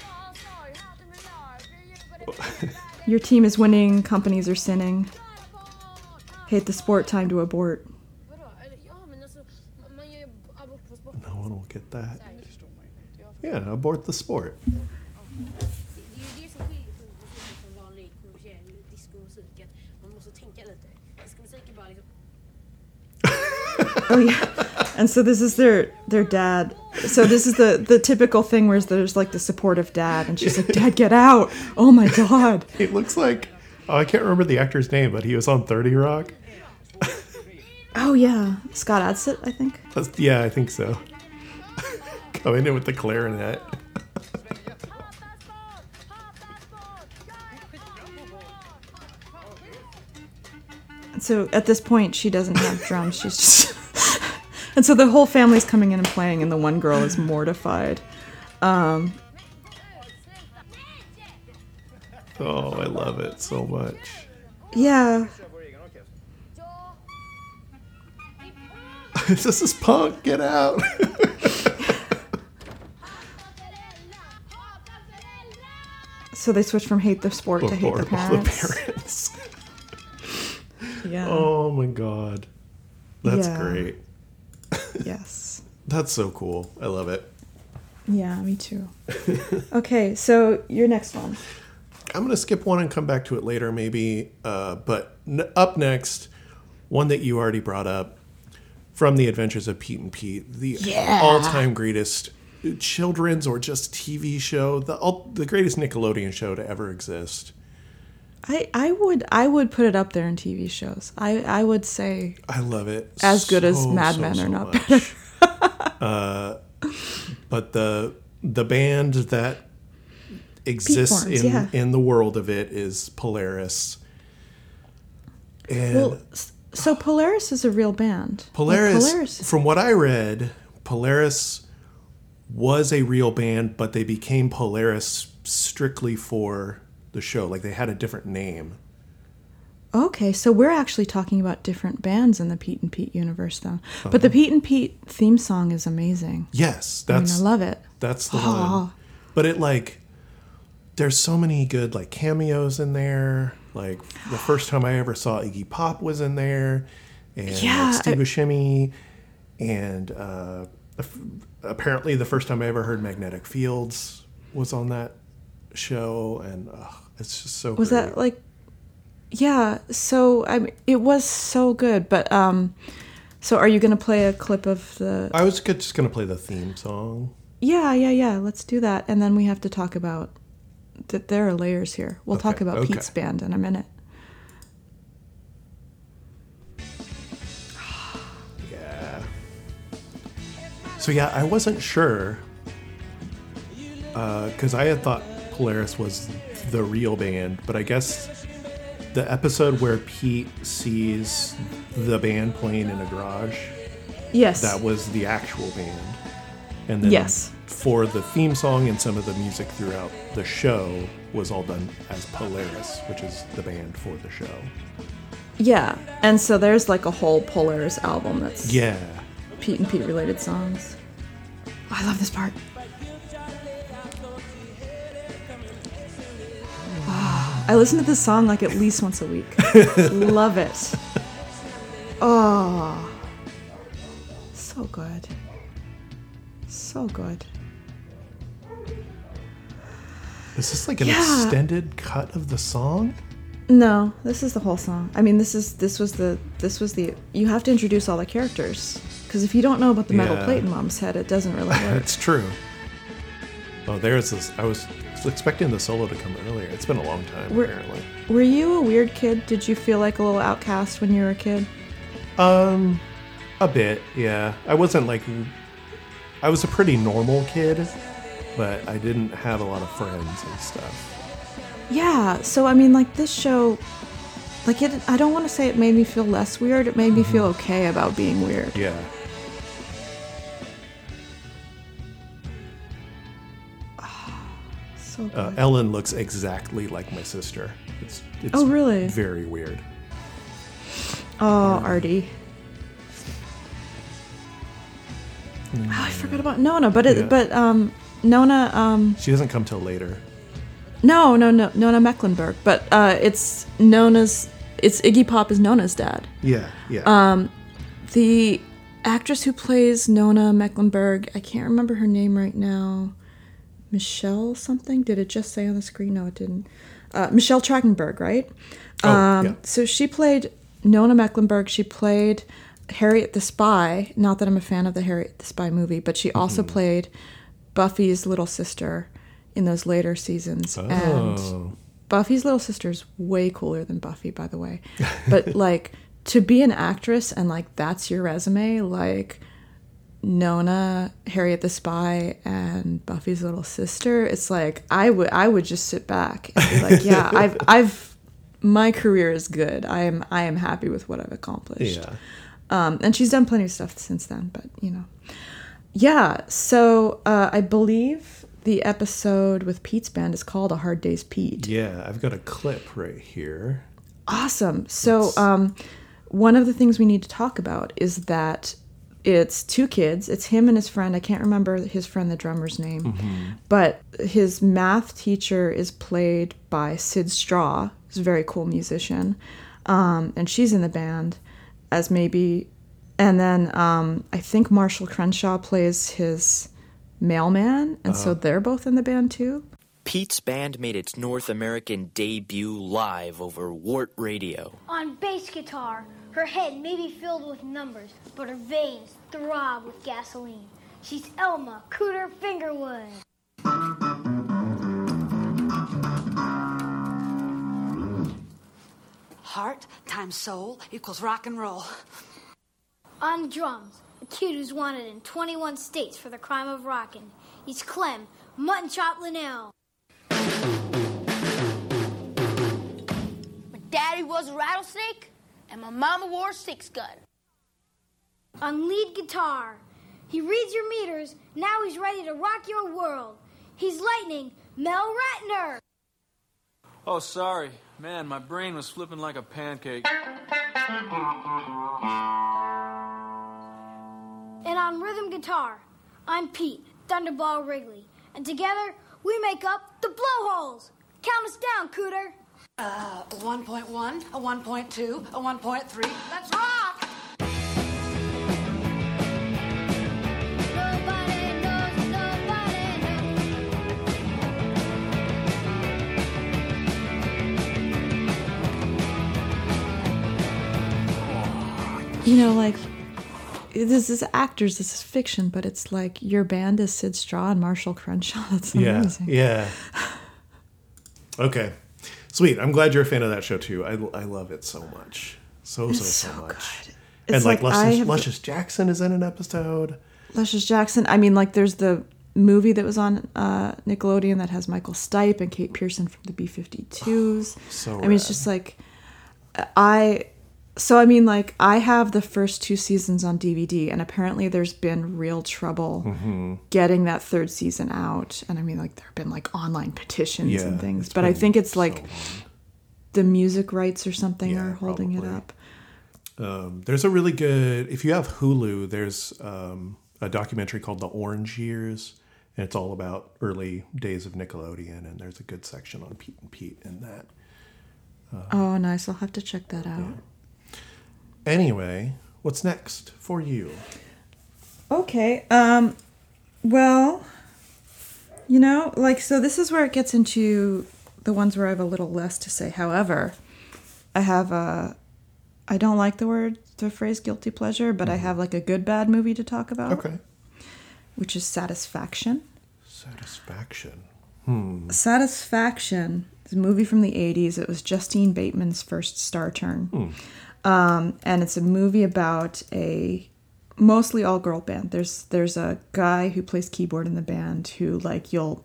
Speaker 2: Your team is winning, companies are sinning. Hate the sport, time to abort.
Speaker 6: Vadå? Eller, Ja, men alltså, man gör ju abort på sport.
Speaker 1: No one will get that. Yeah, abort the sport.
Speaker 6: Det är ju det som skiljer punkmusik från vanlig kommersiell discomusik. Att man måste tänka lite. Discomusik är bara liksom...
Speaker 2: Oh yeah. And so this is their their dad. So this is the the typical thing where there's like the supportive dad, and she's like, "Dad, get out! Oh my god!"
Speaker 1: It looks like oh, I can't remember the actor's name, but he was on Thirty Rock.
Speaker 2: Oh yeah, Scott Adsit, I think.
Speaker 1: That's, yeah, I think so. Coming in with the clarinet.
Speaker 2: So at this point, she doesn't have drums. She's just. and so the whole family's coming in and playing, and the one girl is mortified. Um,
Speaker 1: oh, I love it so much.
Speaker 2: Yeah.
Speaker 1: this is punk. Get out.
Speaker 2: so they switch from hate the sport Before to hate the parents.
Speaker 1: The parents.
Speaker 2: Yeah.
Speaker 1: oh my god. That's
Speaker 2: Yeah.
Speaker 1: great.
Speaker 2: Yes.
Speaker 1: That's so cool. I love it.
Speaker 2: Yeah, me too. okay, so your next one.
Speaker 1: I'm gonna skip one and come back to it later, maybe. Uh, but n- up next, one that you already brought up from the Adventures of Pete and Pete, the all-time greatest children's or just TV show, the all, the greatest Nickelodeon show to ever exist.
Speaker 2: I, I would I would put it up there in TV shows. I, I would say
Speaker 1: I love it.
Speaker 2: As good as
Speaker 1: so,
Speaker 2: Mad
Speaker 1: so,
Speaker 2: Men
Speaker 1: so
Speaker 2: or not
Speaker 1: much. uh, but the the band that exists
Speaker 2: Horns,
Speaker 1: in
Speaker 2: yeah.
Speaker 1: in the world of it is Polaris. And
Speaker 2: well. So Polaris is a real band. Like,
Speaker 1: Polaris,
Speaker 2: Polaris.
Speaker 1: from what I read, Polaris was a real band, but they became Polaris strictly for the show. Like they had a different name.
Speaker 2: Okay, so we're actually talking about different bands in the Pete and Pete universe, though. But the Pete and Pete theme song is amazing.
Speaker 1: Yes,
Speaker 2: I mean,
Speaker 1: that's
Speaker 2: I love it.
Speaker 1: That's the
Speaker 2: Ah.
Speaker 1: one. But it like there's so many good like cameos in there. Like the first time I ever saw Iggy Pop was in there, and
Speaker 2: Yeah,
Speaker 1: like, Steve
Speaker 2: I-
Speaker 1: Buscemi, and uh, apparently the first time I ever heard Magnetic Fields was on that show, and uh, it's just so.
Speaker 2: Was
Speaker 1: great.
Speaker 2: that like? Yeah. So I mean, it was so good. But um, so are you gonna play a clip of the?
Speaker 1: I was just gonna play the theme song.
Speaker 2: Yeah, yeah, yeah. Let's do that, and then we have to talk about that. There are layers here. We'll talk about
Speaker 1: okay.
Speaker 2: Pete's band in a minute.
Speaker 1: Yeah. So yeah, I wasn't sure because I had thought Polaris was the real band, but I guess the episode where Pete sees the band playing in a garage
Speaker 2: Yes.
Speaker 1: that was the actual band, and then
Speaker 2: Yes.
Speaker 1: for the theme song and some of the music throughout the show was all done as Polaris, which is the band for the show.
Speaker 2: Yeah, and so there's like a whole Polaris album that's
Speaker 1: Yeah.
Speaker 2: Pete and Pete related songs. Oh, I love this part. I listen to this song like at least once a week. love it. Oh, so good. So good.
Speaker 1: Is this like an
Speaker 2: Yeah.
Speaker 1: extended cut of the song?
Speaker 2: No, this is the whole song. I mean, this is this was the this was the you have to introduce all the characters because if you don't know about the metal
Speaker 1: Yeah.
Speaker 2: plate in Mom's head, it doesn't really work.
Speaker 1: That's true. Oh, there's this. I was expecting the solo to come earlier. It's been a long time,
Speaker 2: We're-
Speaker 1: apparently.
Speaker 2: Were you a weird kid? Did you feel like a little outcast when you were a kid?
Speaker 1: Um, a bit, yeah. I wasn't like. I was a pretty normal kid, but I didn't have a lot of friends and stuff.
Speaker 2: Yeah. So I mean, like this show, like it. I don't want to say it made me feel less weird. It made me feel okay about being weird.
Speaker 1: Yeah.
Speaker 2: So.
Speaker 1: Uh, Ellen looks exactly like my sister. It's, it's
Speaker 2: Oh, really?
Speaker 1: Very weird.
Speaker 2: oh, Artie. Oh, I forgot about Nona, but it,
Speaker 1: Yeah.
Speaker 2: but um, Nona um.
Speaker 1: She doesn't come till later.
Speaker 2: No, no, no, Nona Mecklenburg. But uh, it's Nona's. It's Iggy Pop is Nona's dad.
Speaker 1: Yeah, yeah.
Speaker 2: Um, The actress who plays Nona Mecklenburg, I can't remember her name right now. Michelle something? Did it just say on the screen? No, it didn't. Uh, Michelle Trachtenberg, right?
Speaker 1: Oh,
Speaker 2: um,
Speaker 1: yeah.
Speaker 2: So she played Nona Mecklenburg. She played Harriet the Spy. Not that I'm a fan of the Harriet the Spy movie, but she also
Speaker 1: Mm-hmm.
Speaker 2: played Buffy's little sister in those later seasons. And
Speaker 1: Oh.
Speaker 2: Buffy's little sister is way cooler than Buffy, by the way. But like to be an actress and like that's your resume, like Nona, Harriet the Spy, and Buffy's little sister, it's like I would I would just sit back and be like, yeah, I've I've my career is good. I am I am happy with what I've accomplished.
Speaker 1: yeah.
Speaker 2: Um, and she's done plenty of stuff since then, but you know. Yeah, so uh, I believe the episode with Pete's band is called A Hard Day's Pete.
Speaker 1: Yeah, I've got a clip right here.
Speaker 2: Awesome. So, um, one of the things we need to talk about is that it's two kids. It's him and his friend. I can't remember his friend, the drummer's name, but his math teacher is played by Syd Straw, who's a very cool musician, um, and she's in the band as maybe. And then um, I think Marshall Crenshaw plays his mailman, and so they're both in the band too.
Speaker 7: Pete's band made its North American debut live over Wart Radio.
Speaker 8: On bass guitar, her head may be filled with numbers, but her veins throb with gasoline. She's Elma Cooter Fingerwood.
Speaker 9: Heart times soul equals rock and roll.
Speaker 8: On drums, a kid who's wanted in 21 states for the crime of rockin'. He's Clem Mutton Chop Linnell.
Speaker 10: My daddy was a rattlesnake, and my mama wore a six gun.
Speaker 8: On lead guitar, he reads your meters. Now he's ready to rock your world. He's Lightning Mel Ratner.
Speaker 11: Oh, sorry. Man, my brain was flipping like a pancake.
Speaker 8: And on rhythm guitar, I'm Pete, Thunderball Wrigley. And together, we make up the Blowholes. Count us down, Cooter.
Speaker 9: Uh, a 1.1, a 1.2, a 1.3. Let's rock!
Speaker 8: Nobody knows, nobody knows.
Speaker 2: You know, like this is actors, this is fiction, but it's like your band is Syd Straw and Marshall Crenshaw. That's
Speaker 1: Yeah.
Speaker 2: amazing.
Speaker 1: Yeah. Okay. Sweet. I'm glad you're a fan of that show too. I, I love it so much. So, so,
Speaker 2: It's
Speaker 1: so,
Speaker 2: so
Speaker 1: much.
Speaker 2: good.
Speaker 1: And
Speaker 2: It's
Speaker 1: like,
Speaker 2: like
Speaker 1: Luscious,
Speaker 2: have-
Speaker 1: Luscious Jackson is in an episode.
Speaker 2: Luscious Jackson. I mean, like there's the movie that was on uh, Nickelodeon that has Michael Stipe and Kate Pierson from the B52s.
Speaker 1: So
Speaker 2: I mean, it's just like I. So I mean, like I have the first two seasons on DVD, and apparently there's been real trouble
Speaker 1: Mm-hmm.
Speaker 2: getting that third season out. And I mean, like there have been like online petitions
Speaker 1: Yeah,
Speaker 2: and things, but I think it's
Speaker 1: so
Speaker 2: like
Speaker 1: long.
Speaker 2: the music rights or something
Speaker 1: Yeah,
Speaker 2: are holding it up.
Speaker 1: Um, there's a really good, if you have Hulu, there's um, a documentary called The Orange Years. And it's all about early days of Nickelodeon. And there's a good section on Pete and Pete in that.
Speaker 2: Oh, nice! I'll have to check that out.
Speaker 1: Anyway, what's next for you?
Speaker 2: Okay. Um well, you know, like so this is where it gets into the ones where I have a little less to say. However, I have a I don't like the word the phrase guilty pleasure, but I have like a good bad movie to talk about,
Speaker 1: Okay.
Speaker 2: which is Satisfaction.
Speaker 1: Satisfaction. Hmm.
Speaker 2: Satisfaction is a movie from the 80s. It was Justine Bateman's first star turn. Um, and it's a movie about a mostly all girl band. There's there's a guy who plays keyboard in the band who like you'll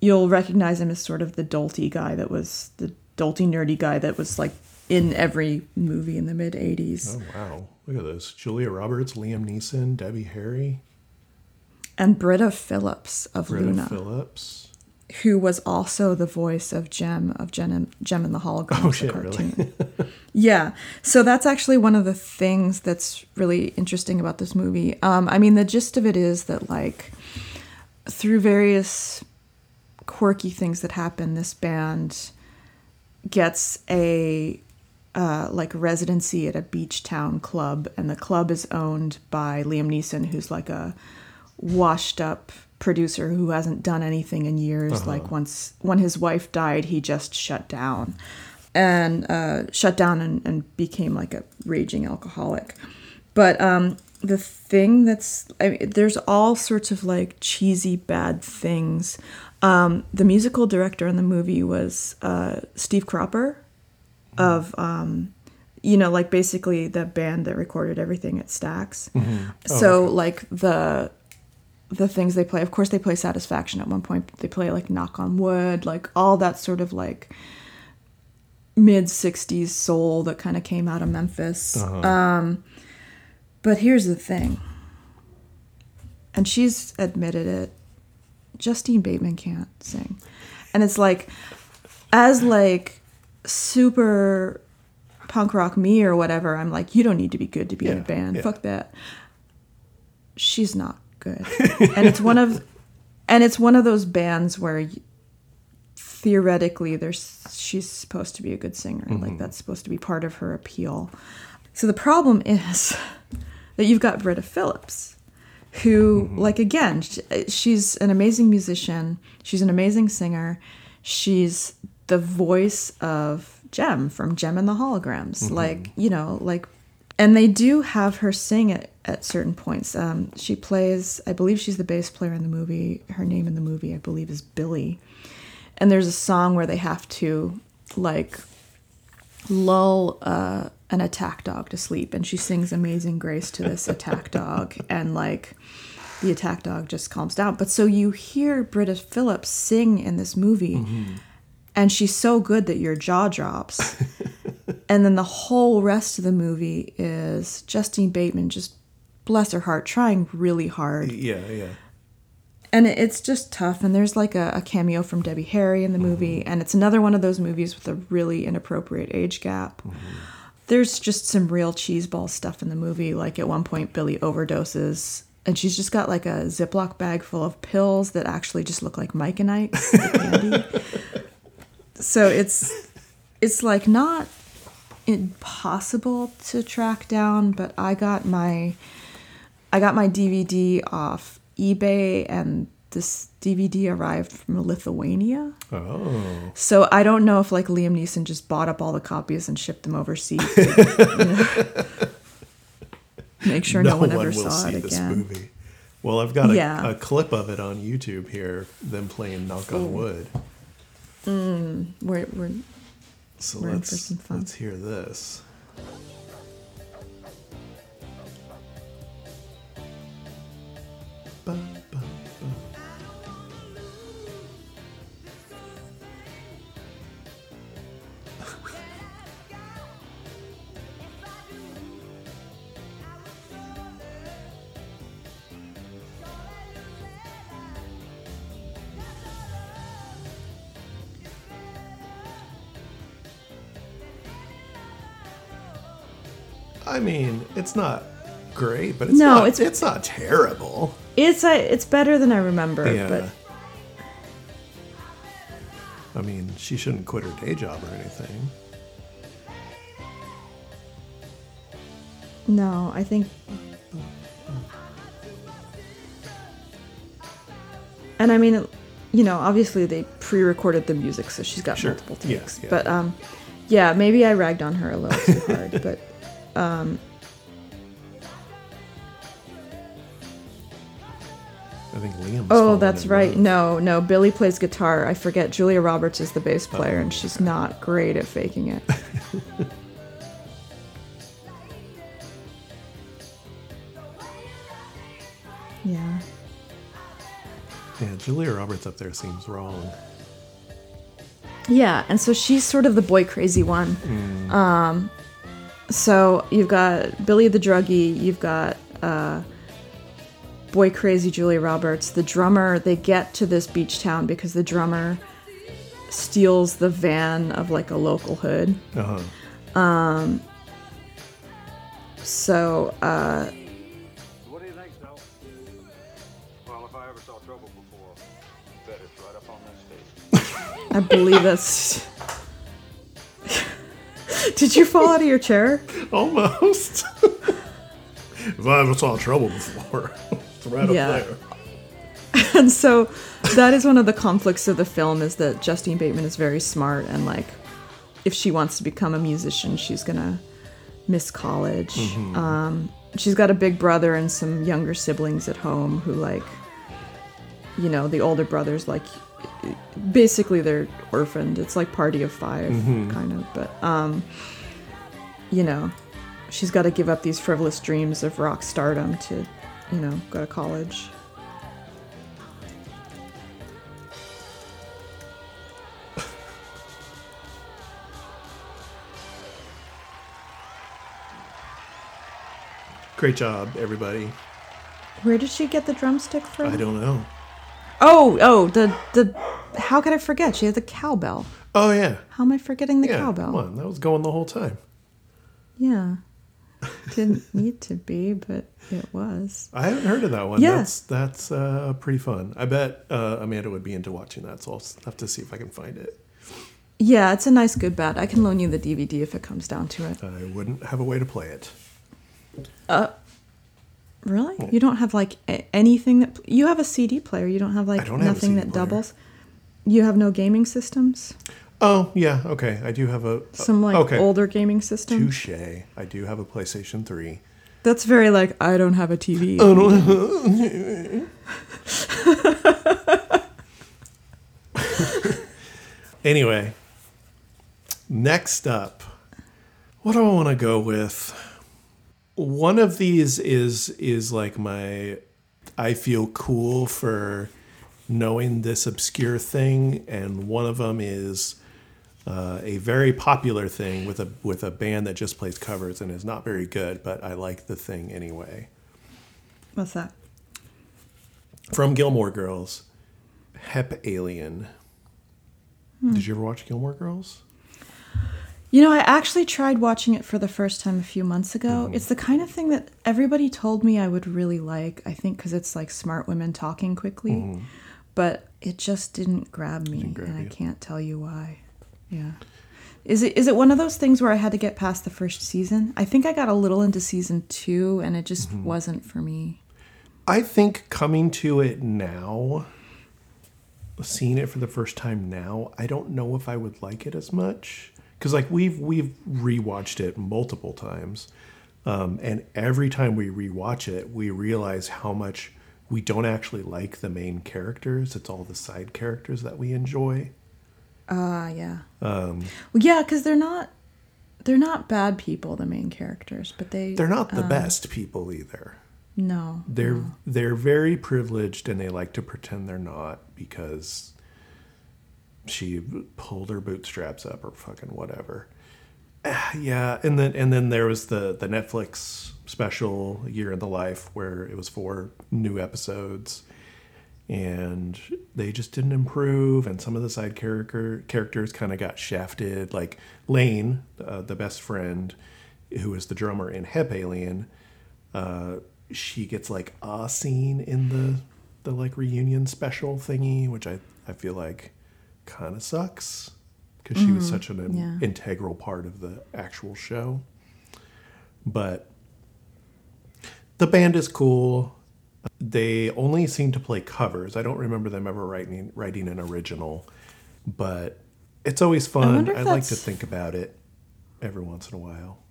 Speaker 2: you'll recognize him as sort of the dolty guy that was the dolty nerdy guy that was like in every movie in the mid 80s.
Speaker 1: Oh, wow. Look at this. Julia Roberts, Liam Neeson, Debbie Harry,
Speaker 2: And Britta Phillips of
Speaker 1: Greta
Speaker 2: Luna.
Speaker 1: Phillips.
Speaker 2: Who was also the voice of Jem of Jem and, Jem and the Holograms.
Speaker 1: Oh, shit, really?
Speaker 2: cartoon. yeah. So that's actually one of the things that's really interesting about this movie. Um, I mean, the gist of it is that, like, through various quirky things that happen, this band gets a uh, like residency at a beach town club, and the club is owned by Liam Neeson, who's like a washed up producer who hasn't done anything in years. Like once when his wife died, he just shut down and uh, shut down and, and became like a raging alcoholic. But um, the thing that's I mean, there's all sorts of like cheesy bad things. Um, the musical director in the movie was uh, Steve Cropper of um, you know like basically the band that recorded everything at Stax. so like the the things they play. Of course, they play Satisfaction at one point. They play like Knock on Wood, like all that sort of like mid 60s soul that kind of came out of Memphis. Um, but here's the thing, and she's admitted it Justine Bateman can't sing. And it's like, as like super punk rock me or whatever, I'm like, you don't need to be good to be in a band.
Speaker 1: yeah.
Speaker 2: Fuck that. she's not good. and it's one of and it's one of those bands where y- theoretically there's she's supposed to be a good singer. Like mm-hmm. that's supposed to be part of her appeal. So the problem is that you've got Britta Phillips who mm-hmm. like again sh- she's an amazing musician she's an amazing singer she's the voice of jem from jem and the holograms mm-hmm. like you know like and they do have her sing at, at certain points. Um, she plays i believe she's the bass player in the movie. Her name in the movie i believe is billy and there's a song where they have to like lull uh, an attack dog to sleep. And she sings amazing grace to this attack dog. And like the attack dog just calms down. But so you hear britta phillips sing in this movie and she's so good that your jaw drops. And then the whole rest of the movie is justine bateman just bless her heart trying really hard.
Speaker 1: Yeah, yeah.
Speaker 2: and it's just tough and there's like a, a cameo from debbie harry in the mm-hmm. movie and it's another one of those movies with a really inappropriate age gap. Mm-hmm. There's just some real cheeseball stuff in the movie like at one point billy overdoses and she's just got like a ziploc bag full of pills that actually just look like mike and ike's candy so it's it's like not impossible to track down but i got my I got my DVD off eBay, and this DVD arrived from Lithuania.
Speaker 1: Oh.
Speaker 2: So I don't know if like Liam Neeson just bought up all the copies and shipped them overseas. to, you know, make sure no, one ever saw it again.
Speaker 1: movie. Well, I've got a,
Speaker 2: Yeah.
Speaker 1: a clip of it on YouTube here, them playing Knock on Wood.
Speaker 2: Mm, we're, we're,
Speaker 1: So
Speaker 2: We're in
Speaker 1: let's
Speaker 2: for some fun.
Speaker 1: let's hear this. Ba, I mean, it's not great, but it's
Speaker 2: No,
Speaker 1: not,
Speaker 2: it's-
Speaker 1: it's not terrible.
Speaker 2: it's a, it's better than I remember,
Speaker 1: Yeah.
Speaker 2: but
Speaker 1: I mean, she shouldn't quit her day job or anything.
Speaker 2: no, I think. And I mean, you know, obviously they pre-recorded the music, so she's got
Speaker 1: Sure.
Speaker 2: multiple
Speaker 1: Yeah,
Speaker 2: takes.
Speaker 1: yeah.
Speaker 2: But um, yeah, maybe I ragged on her a little too hard, but um,
Speaker 1: I think Liam's.
Speaker 2: Oh, that's right. No, no. Billy plays guitar. I forget. Julia Roberts is the bass player, and she's not great at faking it. yeah.
Speaker 1: Yeah, Julia Roberts up there seems wrong.
Speaker 2: Yeah, and so she's sort of the boy crazy one. Um, so you've got Billy the druggie, you've got uh, boy crazy Julia Roberts, the drummer. They get to this beach town because the drummer steals the van of like a local hood.
Speaker 1: Uh-huh.
Speaker 2: Um, so uh,
Speaker 11: What do you think, Snow? Well, if I ever saw
Speaker 2: Did you fall out of your chair?
Speaker 1: Almost. if I ever saw trouble before, it's right
Speaker 2: Yeah.
Speaker 1: up there.
Speaker 2: and so that is one of the conflicts of the film is that Justine Bateman is very smart and like if she wants to become a musician she's gonna miss college
Speaker 12: Mhm.
Speaker 2: um, she's got a big brother and some younger siblings at home who like you know the older brothers like basically they're orphaned it's like party of 5
Speaker 12: Mhm.
Speaker 2: kind of but um you know she's got to give up these frivolous dreams of rock stardom to you know go to college
Speaker 1: Great job, everybody.
Speaker 2: Where did she get the drumstick from?
Speaker 1: I don't know.
Speaker 2: Oh, oh, the the. How could I forget? She had the cowbell.
Speaker 1: Oh yeah.
Speaker 2: How am I forgetting the
Speaker 1: yeah,
Speaker 2: cowbell?
Speaker 1: Come on, that was going the whole time.
Speaker 2: Yeah. didn't need to be, but it was.
Speaker 1: I haven't heard of that one.
Speaker 2: Yeah.
Speaker 1: That's that's uh, pretty fun. I bet uh, Amanda would be into watching that, so I'll have to see if I can find it.
Speaker 2: Yeah, it's a nice good bet. I can loan you the DVD if it comes down to it.
Speaker 1: I wouldn't have a way to play it.
Speaker 2: Uh, really? Hmm. You don't have like a- anything that you have a CD player. You don't have like
Speaker 1: don't have a
Speaker 2: nothing
Speaker 1: CD
Speaker 2: that
Speaker 1: player.
Speaker 2: doubles. You have no gaming systems.
Speaker 1: Oh yeah, okay. I do have a
Speaker 2: Some like
Speaker 1: okay.
Speaker 2: older gaming system.
Speaker 1: Touche. I do have a PlayStation Three.
Speaker 2: That's very like I don't have a TV.
Speaker 1: Anyway, next up, what do I want to go with? One of these is is like my I feel cool for knowing this obscure thing, and one of them is uh, a very popular thing with a with a band that just plays covers and is not very good, but I like the thing anyway.
Speaker 2: What's that?
Speaker 1: From Gilmore Girls, Hep Alien.
Speaker 2: Hmm.
Speaker 1: Did you ever watch Gilmore Girls?
Speaker 2: You know, I actually tried watching it for the first time a few months ago.
Speaker 1: Mm-hmm.
Speaker 2: It's the kind of thing that everybody told me I would really like. I think because it's like smart women talking quickly,
Speaker 1: Mhm.
Speaker 2: but it just didn't grab me,
Speaker 1: grab
Speaker 2: and I can't tell you why. Yeah. Is it is it one of those things where I had to get past the first season? I think I got a little into season two, and it just
Speaker 1: Mm-hmm.
Speaker 2: wasn't for me.
Speaker 1: I think coming to it now, seeing it for the first time now, I don't know if I would like it as much because like we've we've rewatched it multiple times, um, and every time we rewatch it, we realize how much we don't actually like the main characters. It's all the side characters that we enjoy.
Speaker 2: Ah, yeah.
Speaker 1: Um,
Speaker 2: Well, yeah, because they're not they're not bad people, the main characters, but they
Speaker 1: they're not the
Speaker 2: um,
Speaker 1: best people either.
Speaker 2: No,
Speaker 1: They're they're very privileged and they like to pretend they're not because she pulled her bootstraps up or fucking whatever. Ah, Yeah, and then and then there was the the Netflix special Year in the Life where it was four new episodes and they just didn't improve and some of the side character characters kind of got shafted like Lane, uh, the best friend who is the drummer in Hep Alien, uh, she gets like a scene in the the like reunion special thingy, which I I feel like kind of sucks because she was
Speaker 2: Mhm,
Speaker 1: such an
Speaker 2: yeah.
Speaker 1: integral part of the actual show. But the band is cool. They only seem to play covers. I don't remember them ever writing writing an original, but it's always fun.
Speaker 2: if
Speaker 1: I like to think about it every once in a while.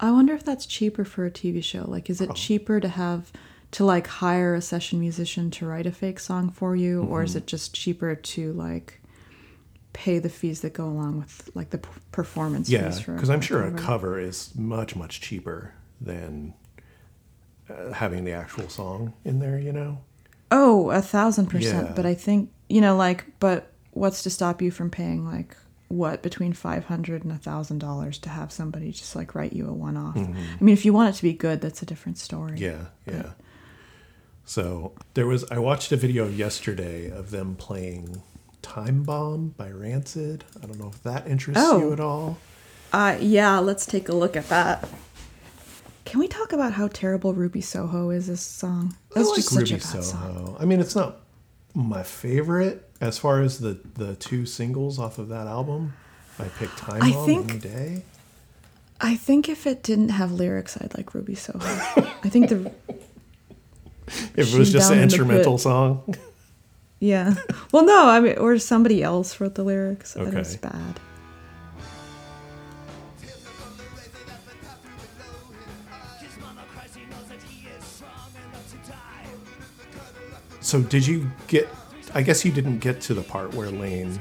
Speaker 2: I wonder if that's cheaper for a TV show. Like, is it cheaper to have to like hire a session musician to write a fake song for you, or is
Speaker 1: Mhm.
Speaker 2: it just cheaper to like pay the fees that go along with like the p- performance
Speaker 1: Yeah, because I'm sure a
Speaker 2: cover?
Speaker 1: cover is much much cheaper than uh, having the actual song in there. You know.
Speaker 2: Oh, a thousand percent.
Speaker 1: Yeah.
Speaker 2: But I think you know, like, but what's to stop you from paying like what between five hundred and a thousand dollars to have somebody just like write you a one off?
Speaker 1: Mhm.
Speaker 2: I mean, if you want it to be good, that's a different story.
Speaker 1: Yeah, yeah. So there was I watched a video yesterday of them playing Time Bomb by Rancid. I don't know if that interests
Speaker 2: Oh.
Speaker 1: you at all.
Speaker 2: Uh, yeah, let's take a look at that. Can we talk about how terrible Ruby Soho is this song? That's
Speaker 1: like
Speaker 2: just such
Speaker 1: Ruby
Speaker 2: a bad song.
Speaker 1: I mean, it's not my favorite as far as the the two singles off of that album. I picked Time
Speaker 2: I
Speaker 1: Bomb
Speaker 2: think-
Speaker 1: any day.
Speaker 2: I think if it didn't have lyrics, I'd like Ruby Soho. I think the
Speaker 1: If it was just an instrumental song.
Speaker 2: yeah. Well, no, I mean, or somebody else wrote the lyrics.
Speaker 1: Okay.
Speaker 2: it's bad.
Speaker 1: So did you get? I guess you didn't get to the part where Lane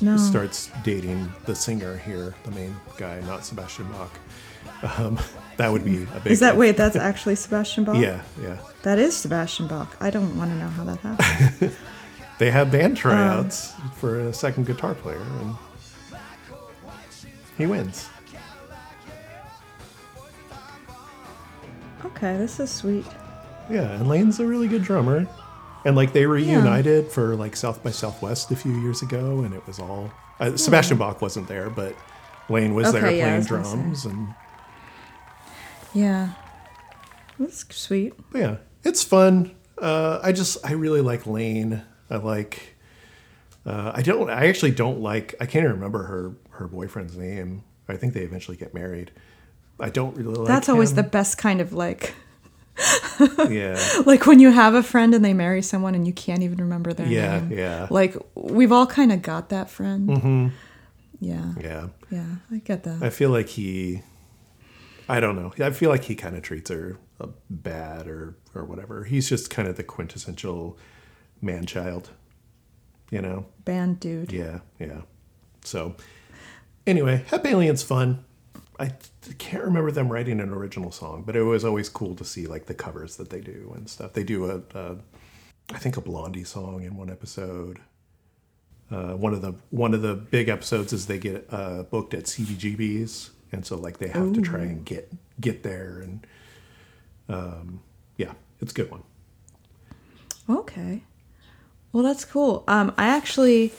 Speaker 2: No.
Speaker 1: starts dating the singer here, the main guy, not Sebastian Bach. Um, that would be a big.
Speaker 2: Is that wait? That's actually Sebastian Bach.
Speaker 1: Yeah, yeah.
Speaker 2: That is Sebastian Bach. I don't want to know how that happened.
Speaker 1: They have
Speaker 2: Um,
Speaker 1: band tryouts for a second guitar player, and he wins.
Speaker 2: okay, this is sweet.
Speaker 1: Yeah, and Lane's a really good drummer. And like they reunited for like South by Southwest a few years ago, and it was all uh, Sebastian Bach wasn't there, but Lane was there
Speaker 2: yeah,
Speaker 1: playing
Speaker 2: was
Speaker 1: drums, and
Speaker 2: Yeah. That's sweet.
Speaker 1: Yeah, it's fun. Uh, I just I really like Lane. I like. Uh, I don't. I actually don't like. I can't even remember her her boyfriend's name. I think they eventually get married. I don't really like.
Speaker 2: That's always
Speaker 1: him.
Speaker 2: the best kind of like
Speaker 1: Yeah.
Speaker 2: like when you have a friend and they marry someone and you can't even remember their
Speaker 1: Yeah,
Speaker 2: name.
Speaker 1: yeah. Yeah.
Speaker 2: Like we've all kind of got that friend.
Speaker 1: hmm
Speaker 2: Yeah.
Speaker 1: Yeah.
Speaker 2: Yeah, I get that.
Speaker 1: I feel like he. I don't know. I feel like he kind of treats her uh, bad or or whatever. He's just kind of the quintessential man child. You know.
Speaker 2: Band dude.
Speaker 1: Yeah, yeah. So, anyway, Hep Alien's fun. I can't remember them writing an original song, but it was always cool to see like the covers that they do and stuff. They do a, a I think a Blondie song in one episode. Uh, one of the one of the big episodes is they get uh, booked at CBGB's, and so like they have to try and get get there, and um, yeah, it's a good one.
Speaker 2: Okay. Well, that's cool. Um, I actually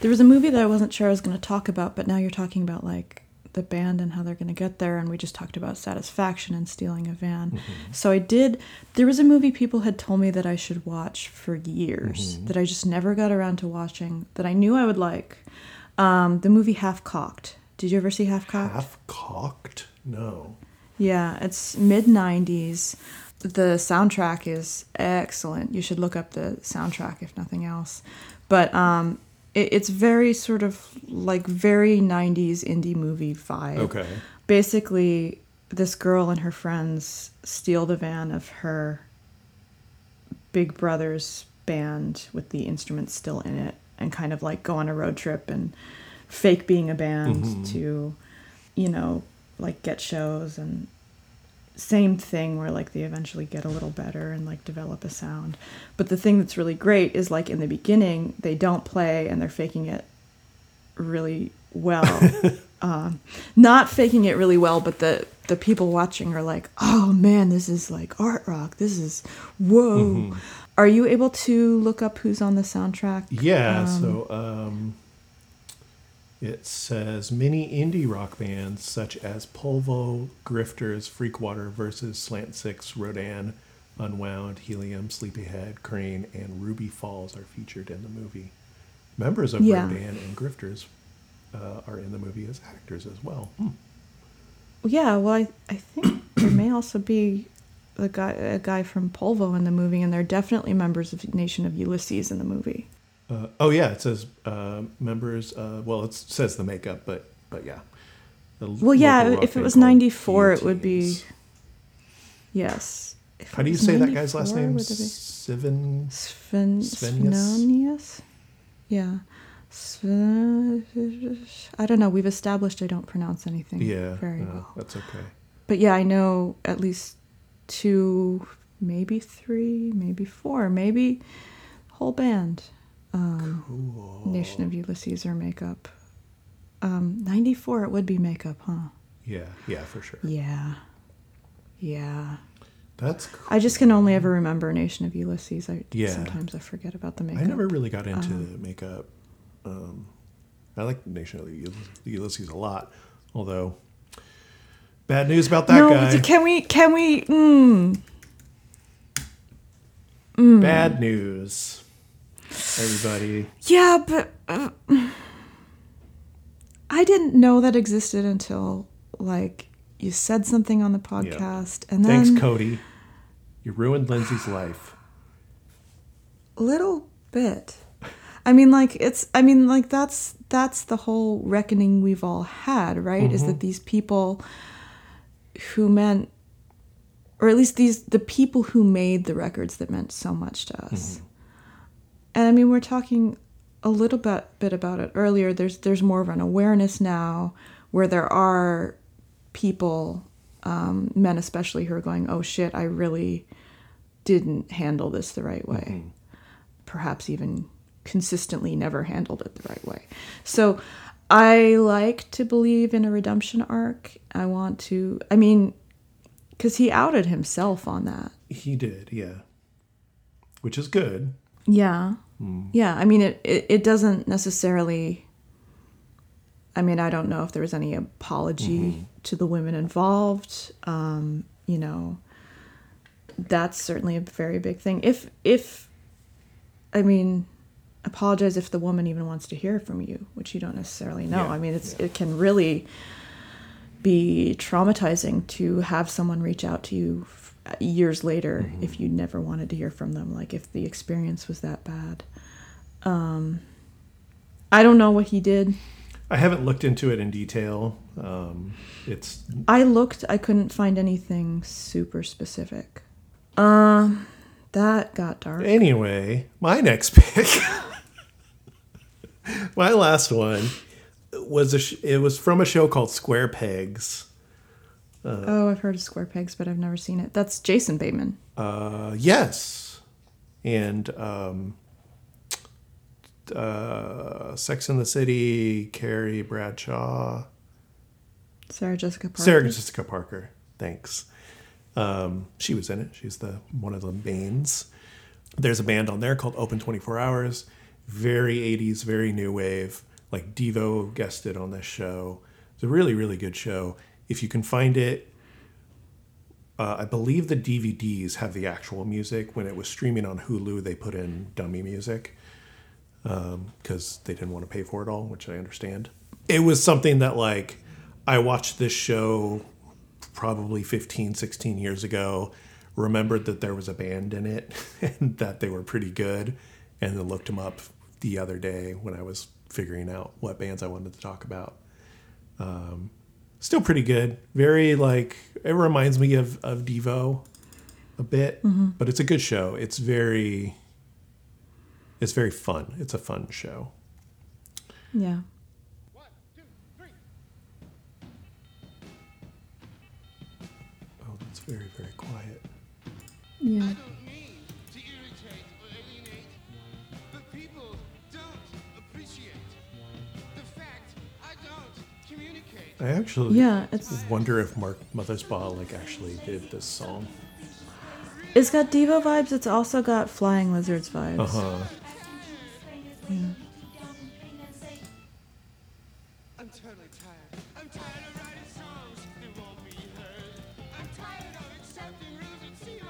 Speaker 2: there was a movie that I wasn't sure I was going to talk about, but now you're talking about like the band and how they're going to get there, and we just talked about satisfaction and stealing a van. So I did. There was a movie people had told me that I should watch for years
Speaker 1: Mhm.
Speaker 2: that I just never got around to watching that I knew I would like. Um, the movie Half Cocked. Did you ever see Half Cocked?
Speaker 1: Half cocked? No.
Speaker 2: Yeah, it's mid 90s. The soundtrack is excellent. You should look up the soundtrack if nothing else. But um, it, it's very sort of like very 90s indie movie vibe.
Speaker 1: Okay.
Speaker 2: Basically, this girl and her friends steal the van of her big brother's band with the instruments still in it and kind of like go on a road trip and fake being a band
Speaker 1: Mhm.
Speaker 2: to, you know, like get shows and same thing where like they eventually get a little better and like develop a sound. But the thing that's really great is like in the beginning they don't play and they're faking it really well. um, not faking it really well, but the the people watching are like, "Oh man, this is like art rock. This is whoa."
Speaker 1: Mhm.
Speaker 2: Are you able to look up who's on the soundtrack?
Speaker 1: Yeah,
Speaker 2: Um,
Speaker 1: so um, it says many indie rock bands such as Polvo, Grifters, Freakwater versus Slant Six, Rodan, Unwound, Helium, Sleepyhead, Crain, and Ruby Falls are featured in the movie. Members of
Speaker 2: Yeah.
Speaker 1: Rodan and Grifters uh, are in the movie as actors as well. Hmm.
Speaker 2: Yeah, well, I, I think there may also be a guy a guy from Polvo in the movie, and they're definitely members of Nation of Ulysses in the movie.
Speaker 1: Uh, oh yeah, it says uh, members. Uh, well, it says the makeup, but but yeah. The
Speaker 2: Well, yeah, if it was ninety four, it would be yes. If
Speaker 1: How do you say that guy's last name?
Speaker 2: would it be-
Speaker 1: Sven.
Speaker 2: Sven
Speaker 1: Svenius?
Speaker 2: Svenonius? Yeah. Sven, I don't know. We've established I don't pronounce anything
Speaker 1: Yeah,
Speaker 2: very
Speaker 1: no,
Speaker 2: well.
Speaker 1: that's okay.
Speaker 2: But yeah, I know at least two, maybe three, maybe four, maybe whole band. Um, Nation of Ulysses or makeup. Um, 94, it would be makeup, huh?
Speaker 1: Yeah, yeah, for sure.
Speaker 2: Yeah. Yeah.
Speaker 1: That's cool.
Speaker 2: I just can only ever remember Nation of Ulysses. I
Speaker 1: Yeah.
Speaker 2: sometimes I forget about the makeup.
Speaker 1: I never really got into
Speaker 2: Um,
Speaker 1: makeup. Um, I like Nation of Uly- Ulysses a lot, although bad news about that
Speaker 2: no,
Speaker 1: guy.
Speaker 2: can we? Can we? Mm, mm.
Speaker 1: Bad news, everybody.
Speaker 2: Yeah, but uh, I didn't know that existed until like you said something on the podcast, and then
Speaker 1: Thanks, Cody. You ruined Lindsay's life.
Speaker 2: a little bit. I mean, like it's. I mean, like that's that's the whole reckoning we've all had, right? Is that
Speaker 1: Mhm.
Speaker 2: these people who meant, or at least these the people who made the records that meant so much to us. And I mean, we're talking a little bit bit about it earlier. There's there's more of an awareness now where there are people, um, men especially, who are going, "Oh shit, I really didn't handle this the right way." Perhaps even consistently never handled it the right way. So I like to believe in a redemption arc. I want to. I mean, because he outed himself on that.
Speaker 1: He did, yeah. Which is good.
Speaker 2: Yeah.
Speaker 1: Mm.
Speaker 2: Yeah. I mean, it, it, it doesn't necessarily. I mean, I don't know if there was any apology
Speaker 1: Mm-hmm.
Speaker 2: to the women involved. Um, you know, that's certainly a very big thing. If if I mean, apologize if the woman even wants to hear from you, which you don't necessarily know.
Speaker 1: Yeah,
Speaker 2: I mean, it's it can really be traumatizing to have someone reach out to you years later if you never wanted to hear from them like if the experience was that bad. Um i don't know what he did.
Speaker 1: I haven't looked into it in detail. Um, it's
Speaker 2: i looked i couldn't find anything super specific. Um that got dark.
Speaker 1: Anyway, my next pick, my last one was a sh- it was from a show called Square Pegs.
Speaker 2: Oh i've heard of square pegs but i've never seen it that's jason bateman
Speaker 1: Uh, yes, and um, uh, Sex in the City, Carrie Bradshaw,
Speaker 2: sarah jessica parker
Speaker 1: Sarah Jessica Parker. Thanks. Um, she was in it. She's the one of the mains. There's a band on there called Open 24 Hours. Very 80s, very new wave. Like Devo guested on this show. It's a really, really good show. If you can find it, uh, I believe the DVDs have the actual music. When it was streaming on Hulu, they put in dummy music because they didn't want to pay for it all, which I understand. It was something that, like, I watched this show probably 15, 16 years ago, remembered that there was a band in it and that they were pretty good, and then looked them up the other day when I was figuring out what bands I wanted to talk about. Um, still pretty good. Very, like, it reminds me of, of Devo a bit, mm-hmm. but it's a good show. It's very. It's very fun. It's a fun show.
Speaker 2: yeah
Speaker 1: Oh, that's very, very quiet.
Speaker 2: yeah
Speaker 5: I
Speaker 1: actually
Speaker 2: Yeah, it's-
Speaker 1: wonder if Mark Mothersbaugh like actually did this song.
Speaker 2: it's got devo vibes it's also got flying lizards vibes
Speaker 1: Uh huh.
Speaker 5: I'm totally tired. I'm tired of writing songs that won't be heard. I'm tired of accepting rules that seem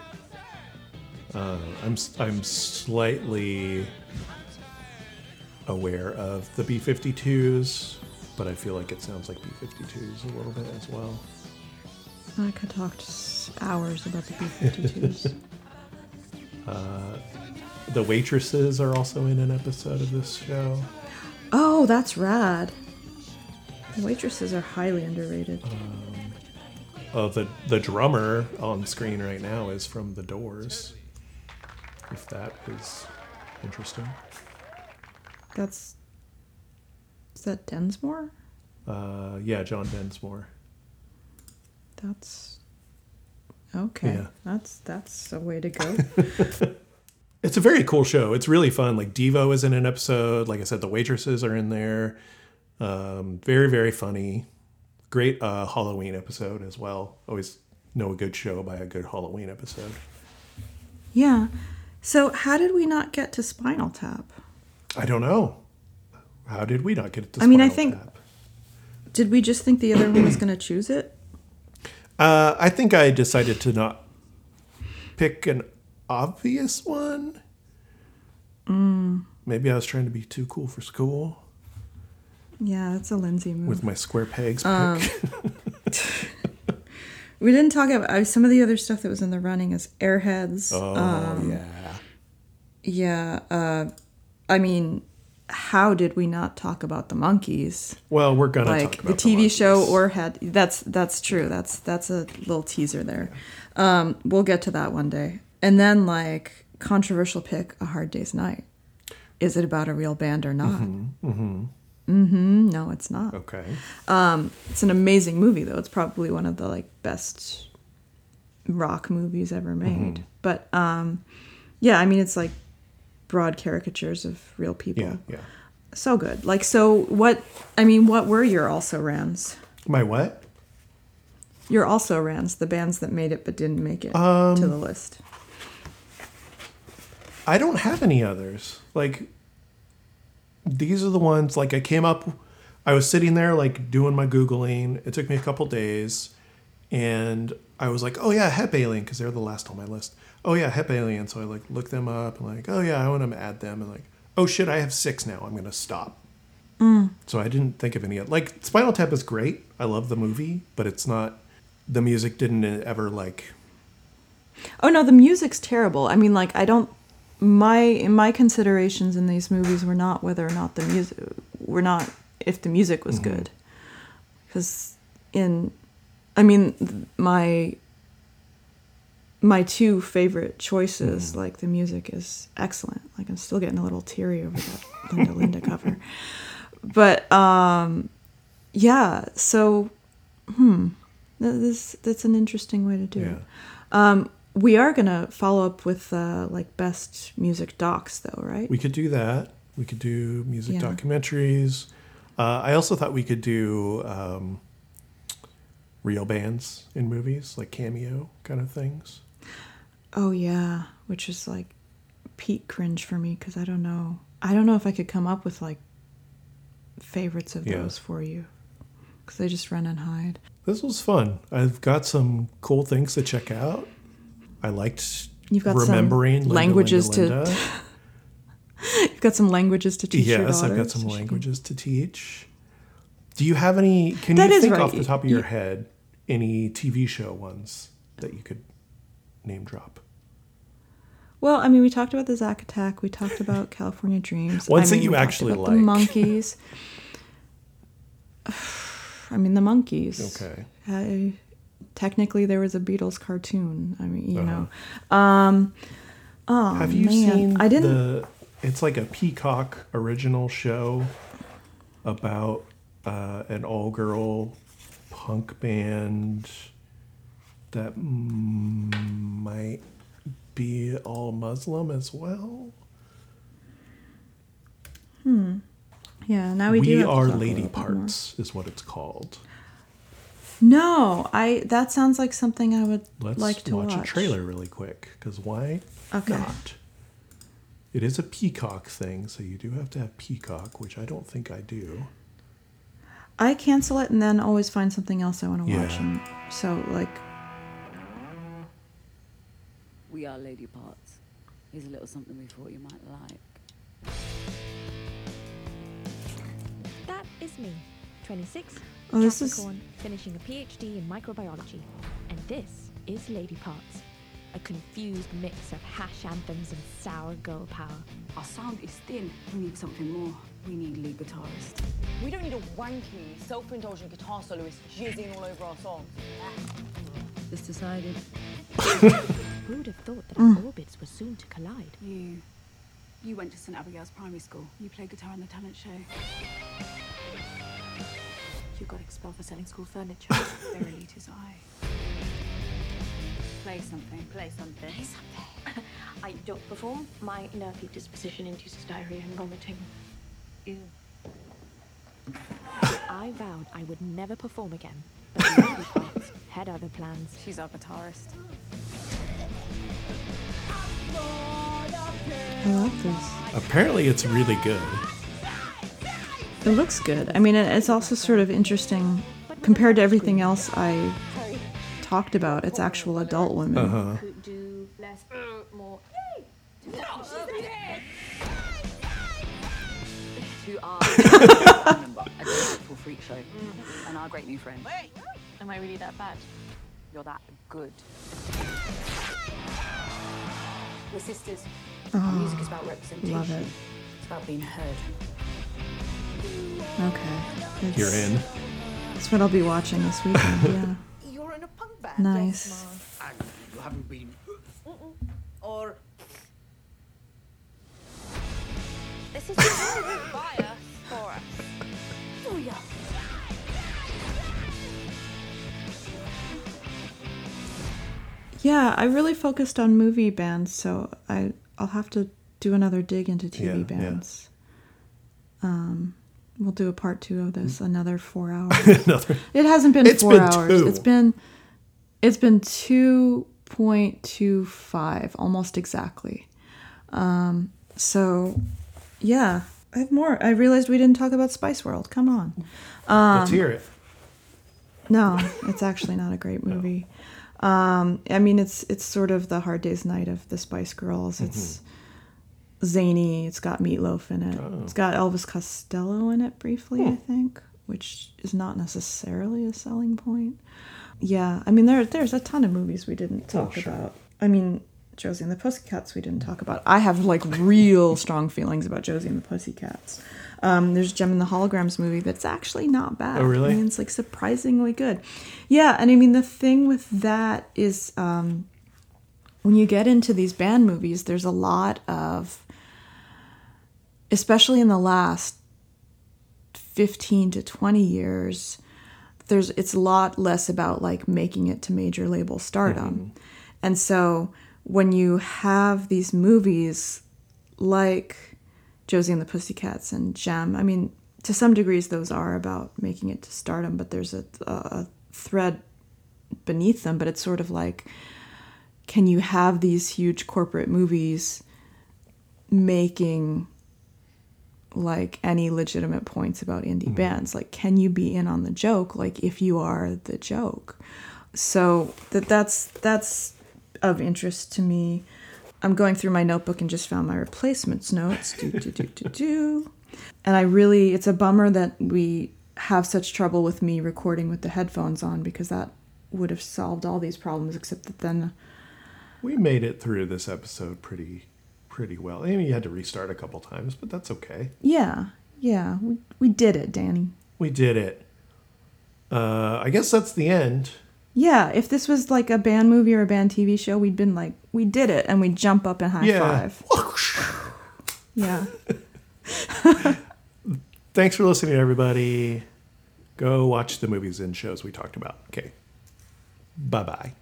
Speaker 5: absurd.
Speaker 1: Uh, I'm s- I'm slightly aware of the B52s, but I feel like it sounds like B52s a little bit as well.
Speaker 2: i could talk hours about the b-52s uh,
Speaker 1: The waitresses are also in an episode of this show.
Speaker 2: Oh, that's rad. The waitresses are highly underrated.
Speaker 1: Um, oh, the the drummer on screen right now is from The Doors. If that is interesting.
Speaker 2: That's that Densmore?
Speaker 1: Uh, yeah, John Densmore.
Speaker 2: That's okay.
Speaker 1: Yeah.
Speaker 2: That's that's a way to go.
Speaker 1: It's a very cool show. It's really fun. Like Devo is in an episode. Like I said, the waitresses are in there. Um, very very funny. Great uh, Halloween episode as well. Always know a good show by a good Halloween episode.
Speaker 2: yeah. So how did we not get to Spinal Tap?
Speaker 1: I don't know. How did we not get it? to?
Speaker 2: I mean, I think-
Speaker 1: Tap?
Speaker 2: Did we just think the other one was going to choose it?
Speaker 1: Uh, I think I decided to not pick an obvious one.
Speaker 2: Mm.
Speaker 1: Maybe I was trying to be too cool for school
Speaker 2: Yeah, that's a Lindsay move.
Speaker 1: with my square pegs pick.
Speaker 2: Um, we didn't talk about uh, some of the other stuff that was in the running is Airheads.
Speaker 1: oh
Speaker 2: um,
Speaker 1: yeah.
Speaker 2: Yeah. Uh, I mean, how did we not talk about the Monkees?
Speaker 1: Well, we're gonna
Speaker 2: like
Speaker 1: talk
Speaker 2: the TV show or had that's that's true. That's that's a little teaser there. Um, we'll get to that one day. And then like controversial pick, A Hard Day's Night. Is it about a real band or not? Mm-hmm. Mm-hmm. No, it's not.
Speaker 1: Okay.
Speaker 2: Um, it's an amazing movie though. It's probably one of the like best rock movies ever made. But um, yeah, I mean it's like broad caricatures of real people.
Speaker 1: Yeah, yeah.
Speaker 2: So good. Like so what I mean, what were your also rans?
Speaker 1: My what?
Speaker 2: Your also rans, the bands that made it but didn't make it
Speaker 1: Um,
Speaker 2: to the list.
Speaker 1: I don't have any others. Like these are the ones like I came up I was sitting there like doing my googling. It took me a couple days and I was like, oh yeah, Hep Alien because they're the last on my list. Oh yeah, Hep Alien. So I like look them up and like, oh yeah, I want to add them and like, oh shit, I have six now. I'm gonna stop.
Speaker 2: Mm.
Speaker 1: So I didn't think of any. Like Spinal Tap is great. I love the movie, but it's not. The music didn't ever like.
Speaker 2: Oh no, the music's terrible. I mean, like I don't. My my considerations in these movies were not whether or not the music were not if the music was
Speaker 1: Mm-hmm.
Speaker 2: good, because in, I mean my. My two favorite choices,
Speaker 1: Mm-hmm.
Speaker 2: like the music is excellent. Like I'm still getting a little teary over that Linda Linda cover, but um, yeah. So, hmm, this that's an interesting way to do it. Um, we are gonna follow up with uh, like best music docs, though, right?
Speaker 1: We could do that. We could do music
Speaker 2: Yeah.
Speaker 1: documentaries. Uh, I also thought we could do um, real bands in movies, like cameo kind of things.
Speaker 2: Oh yeah, which is like peak cringe for me because I don't know. I don't know if I could come up with like favorites of
Speaker 1: Yeah.
Speaker 2: those for you because they just run and hide.
Speaker 1: This was fun. I've got some cool things to check out. I liked
Speaker 2: You've got some
Speaker 1: remembering Linda,
Speaker 2: languages
Speaker 1: Linda,
Speaker 2: to- You've got some languages to teach
Speaker 1: yes. I've got some
Speaker 2: so she can-
Speaker 1: languages to teach. Do you have any? Can
Speaker 2: That
Speaker 1: you think
Speaker 2: right.
Speaker 1: off the top of your
Speaker 2: You-
Speaker 1: head any TV show ones that you could name drop?
Speaker 2: Well, I mean, we talked about the Zack Attack. We talked about California Dreams.
Speaker 1: Ones
Speaker 2: I
Speaker 1: that you actually like.
Speaker 2: The Monkees. I mean, the Monkees.
Speaker 1: Okay.
Speaker 2: I, technically, there was a Beatles cartoon. I mean, you
Speaker 1: Uh-huh.
Speaker 2: know. Um, oh
Speaker 1: Have you
Speaker 2: man,
Speaker 1: seen
Speaker 2: I didn't.
Speaker 1: the? It's like a Peacock original show about uh, an all-girl punk band that might be all Muslim as well.
Speaker 2: Hmm. Yeah. Now we,
Speaker 1: we
Speaker 2: do. to
Speaker 1: are lady parts, is what it's called.
Speaker 2: No, I. That sounds like something I would
Speaker 1: Let's
Speaker 2: like to
Speaker 1: watch,
Speaker 2: watch.
Speaker 1: a trailer really quick, because why
Speaker 2: Okay.
Speaker 1: not? It is a Peacock thing, so you do have to have Peacock, which I don't think I do.
Speaker 2: I cancel it and then always find something else I want to watch.
Speaker 1: Yeah.
Speaker 2: And so, like,
Speaker 12: We are lady parts. Here's a little something we thought you might like.
Speaker 13: That is me, 26,
Speaker 2: Oh, this is-
Speaker 13: Capricorn, finishing a PhD in microbiology. And this is Lady Parts, a confused mix of hash anthems and sour girl power.
Speaker 12: Our sound is thin. We need something more. We need lead guitarist.
Speaker 14: We don't need a wanky, self-indulgent guitar soloist jizzing all over our songs.
Speaker 12: This decided.
Speaker 13: Who would have thought that our mm. orbits were soon to collide?
Speaker 12: You. You went to St. Abigail's primary school. You played guitar in the talent show.
Speaker 13: You got expelled for selling school furniture.
Speaker 12: Very elite as I. Play something.
Speaker 13: Play something. Play something. I don't perform. My nervy disposition induces diarrhea and vomiting.
Speaker 12: Ew.
Speaker 13: I vowed I would never perform again. But the Lady Parts had other plans.
Speaker 12: She's our guitarist.
Speaker 2: I love this.
Speaker 1: Apparently, it's really good.
Speaker 2: It looks good. I mean, it's also sort of interesting compared to everything else I talked about. It's actual adult women.
Speaker 1: Uh-huh.
Speaker 13: Could do less, more.
Speaker 12: To our a delightful freak show, and our great new friend.
Speaker 13: Am I really that bad?
Speaker 12: You're that good.
Speaker 14: We're sisters.
Speaker 2: Oh,
Speaker 14: Our music is about representation.
Speaker 2: love it.
Speaker 14: It's about being heard.
Speaker 2: Okay.
Speaker 1: You're in.
Speaker 2: That's what I'll be watching this weekend. Yeah.
Speaker 14: You're in a punk band.
Speaker 2: Nice.
Speaker 15: And you haven't been.
Speaker 14: Or
Speaker 10: This is just
Speaker 14: Yeah,
Speaker 2: I really focused on movie bands, so I I'll have to do another dig into TV
Speaker 1: Yeah, yeah.
Speaker 2: bands. Um, we'll do a part two of this, another four hours.
Speaker 1: Another-
Speaker 2: It hasn't been
Speaker 1: It's
Speaker 2: four
Speaker 1: been
Speaker 2: hours.
Speaker 1: two.
Speaker 2: It's been it's been two point two five, almost exactly. Um, so yeah, I have more. I realized we didn't talk about Spice World. Come on. Um,
Speaker 1: Let's hear it.
Speaker 2: No, it's actually not a great movie. Um, I mean, it's it's sort of the Hard Day's Night of the Spice Girls. It's zany. It's got Meatloaf in it. It's got Elvis Costello in it briefly, I think, which is not necessarily a selling point. Yeah, I mean, there there's a ton of movies we didn't talk
Speaker 1: sure.
Speaker 2: about. I mean, Josie and the Pussycats we didn't talk about. I have like real strong feelings about Josie and the Pussycats. Um, there's Jem and the Holograms movie that's actually not bad.
Speaker 1: Oh, really?
Speaker 2: I mean, it's like surprisingly good. Yeah, and I mean the thing with that is um, when you get into these band movies, there's a lot of, especially in the last 15 to 20 years there's it's a lot less about like making it to major label stardom and so when you have these movies like josie and the pussycats and jem i mean to some degrees those are about making it to stardom but there's a, a, a thread beneath them. But it's sort of like can you have these huge corporate movies making like any legitimate points about indie mm-hmm. bands? Like can you be in on the joke like if you are the joke? So that that's that's of interest to me i'm going through my notebook and just found my replacements notes do, do, do, do, do. and i really it's a bummer that we have such trouble with me recording with the headphones on because that would have solved all these problems except that then
Speaker 1: We made it through this episode pretty pretty well. I mean, you had to restart a couple times, but that's okay.
Speaker 2: yeah yeah we, we did it danny
Speaker 1: We did it. Uh, I guess that's the end.
Speaker 2: Yeah, if this was like a band movie or a band TV show, we'd been like, we did it, and we'd jump up and high
Speaker 1: Yeah.
Speaker 2: five. Yeah.
Speaker 1: Thanks for listening, everybody. Go watch the movies and shows we talked about. Okay. Bye bye.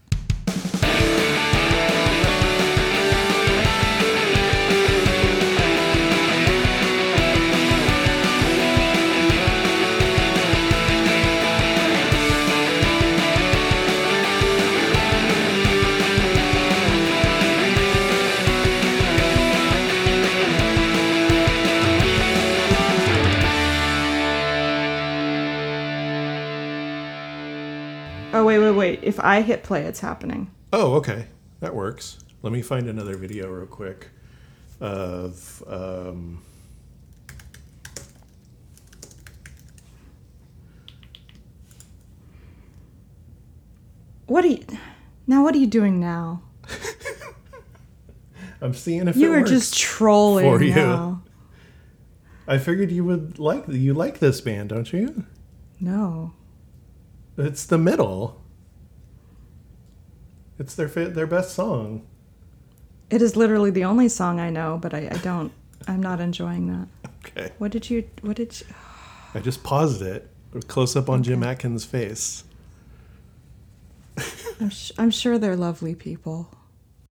Speaker 2: Wait, wait, wait. If I hit play, it's happening.
Speaker 1: Oh, okay. That works. Let me find another video real quick of. Um,
Speaker 2: What are you now? What are you doing now?
Speaker 1: I'm seeing if
Speaker 2: You
Speaker 1: were
Speaker 2: just trolling
Speaker 1: for you.
Speaker 2: now.
Speaker 1: I figured you would like you like this band, don't you?
Speaker 2: No.
Speaker 1: It's the middle. It's their their best song.
Speaker 2: It is literally the only song I know, but I, I don't. I'm not enjoying that.
Speaker 1: Okay.
Speaker 2: What did you? What did? You,
Speaker 1: I just paused it. Close up on Jim Adkins' face.
Speaker 2: I'm, sh- I'm sure they're lovely people.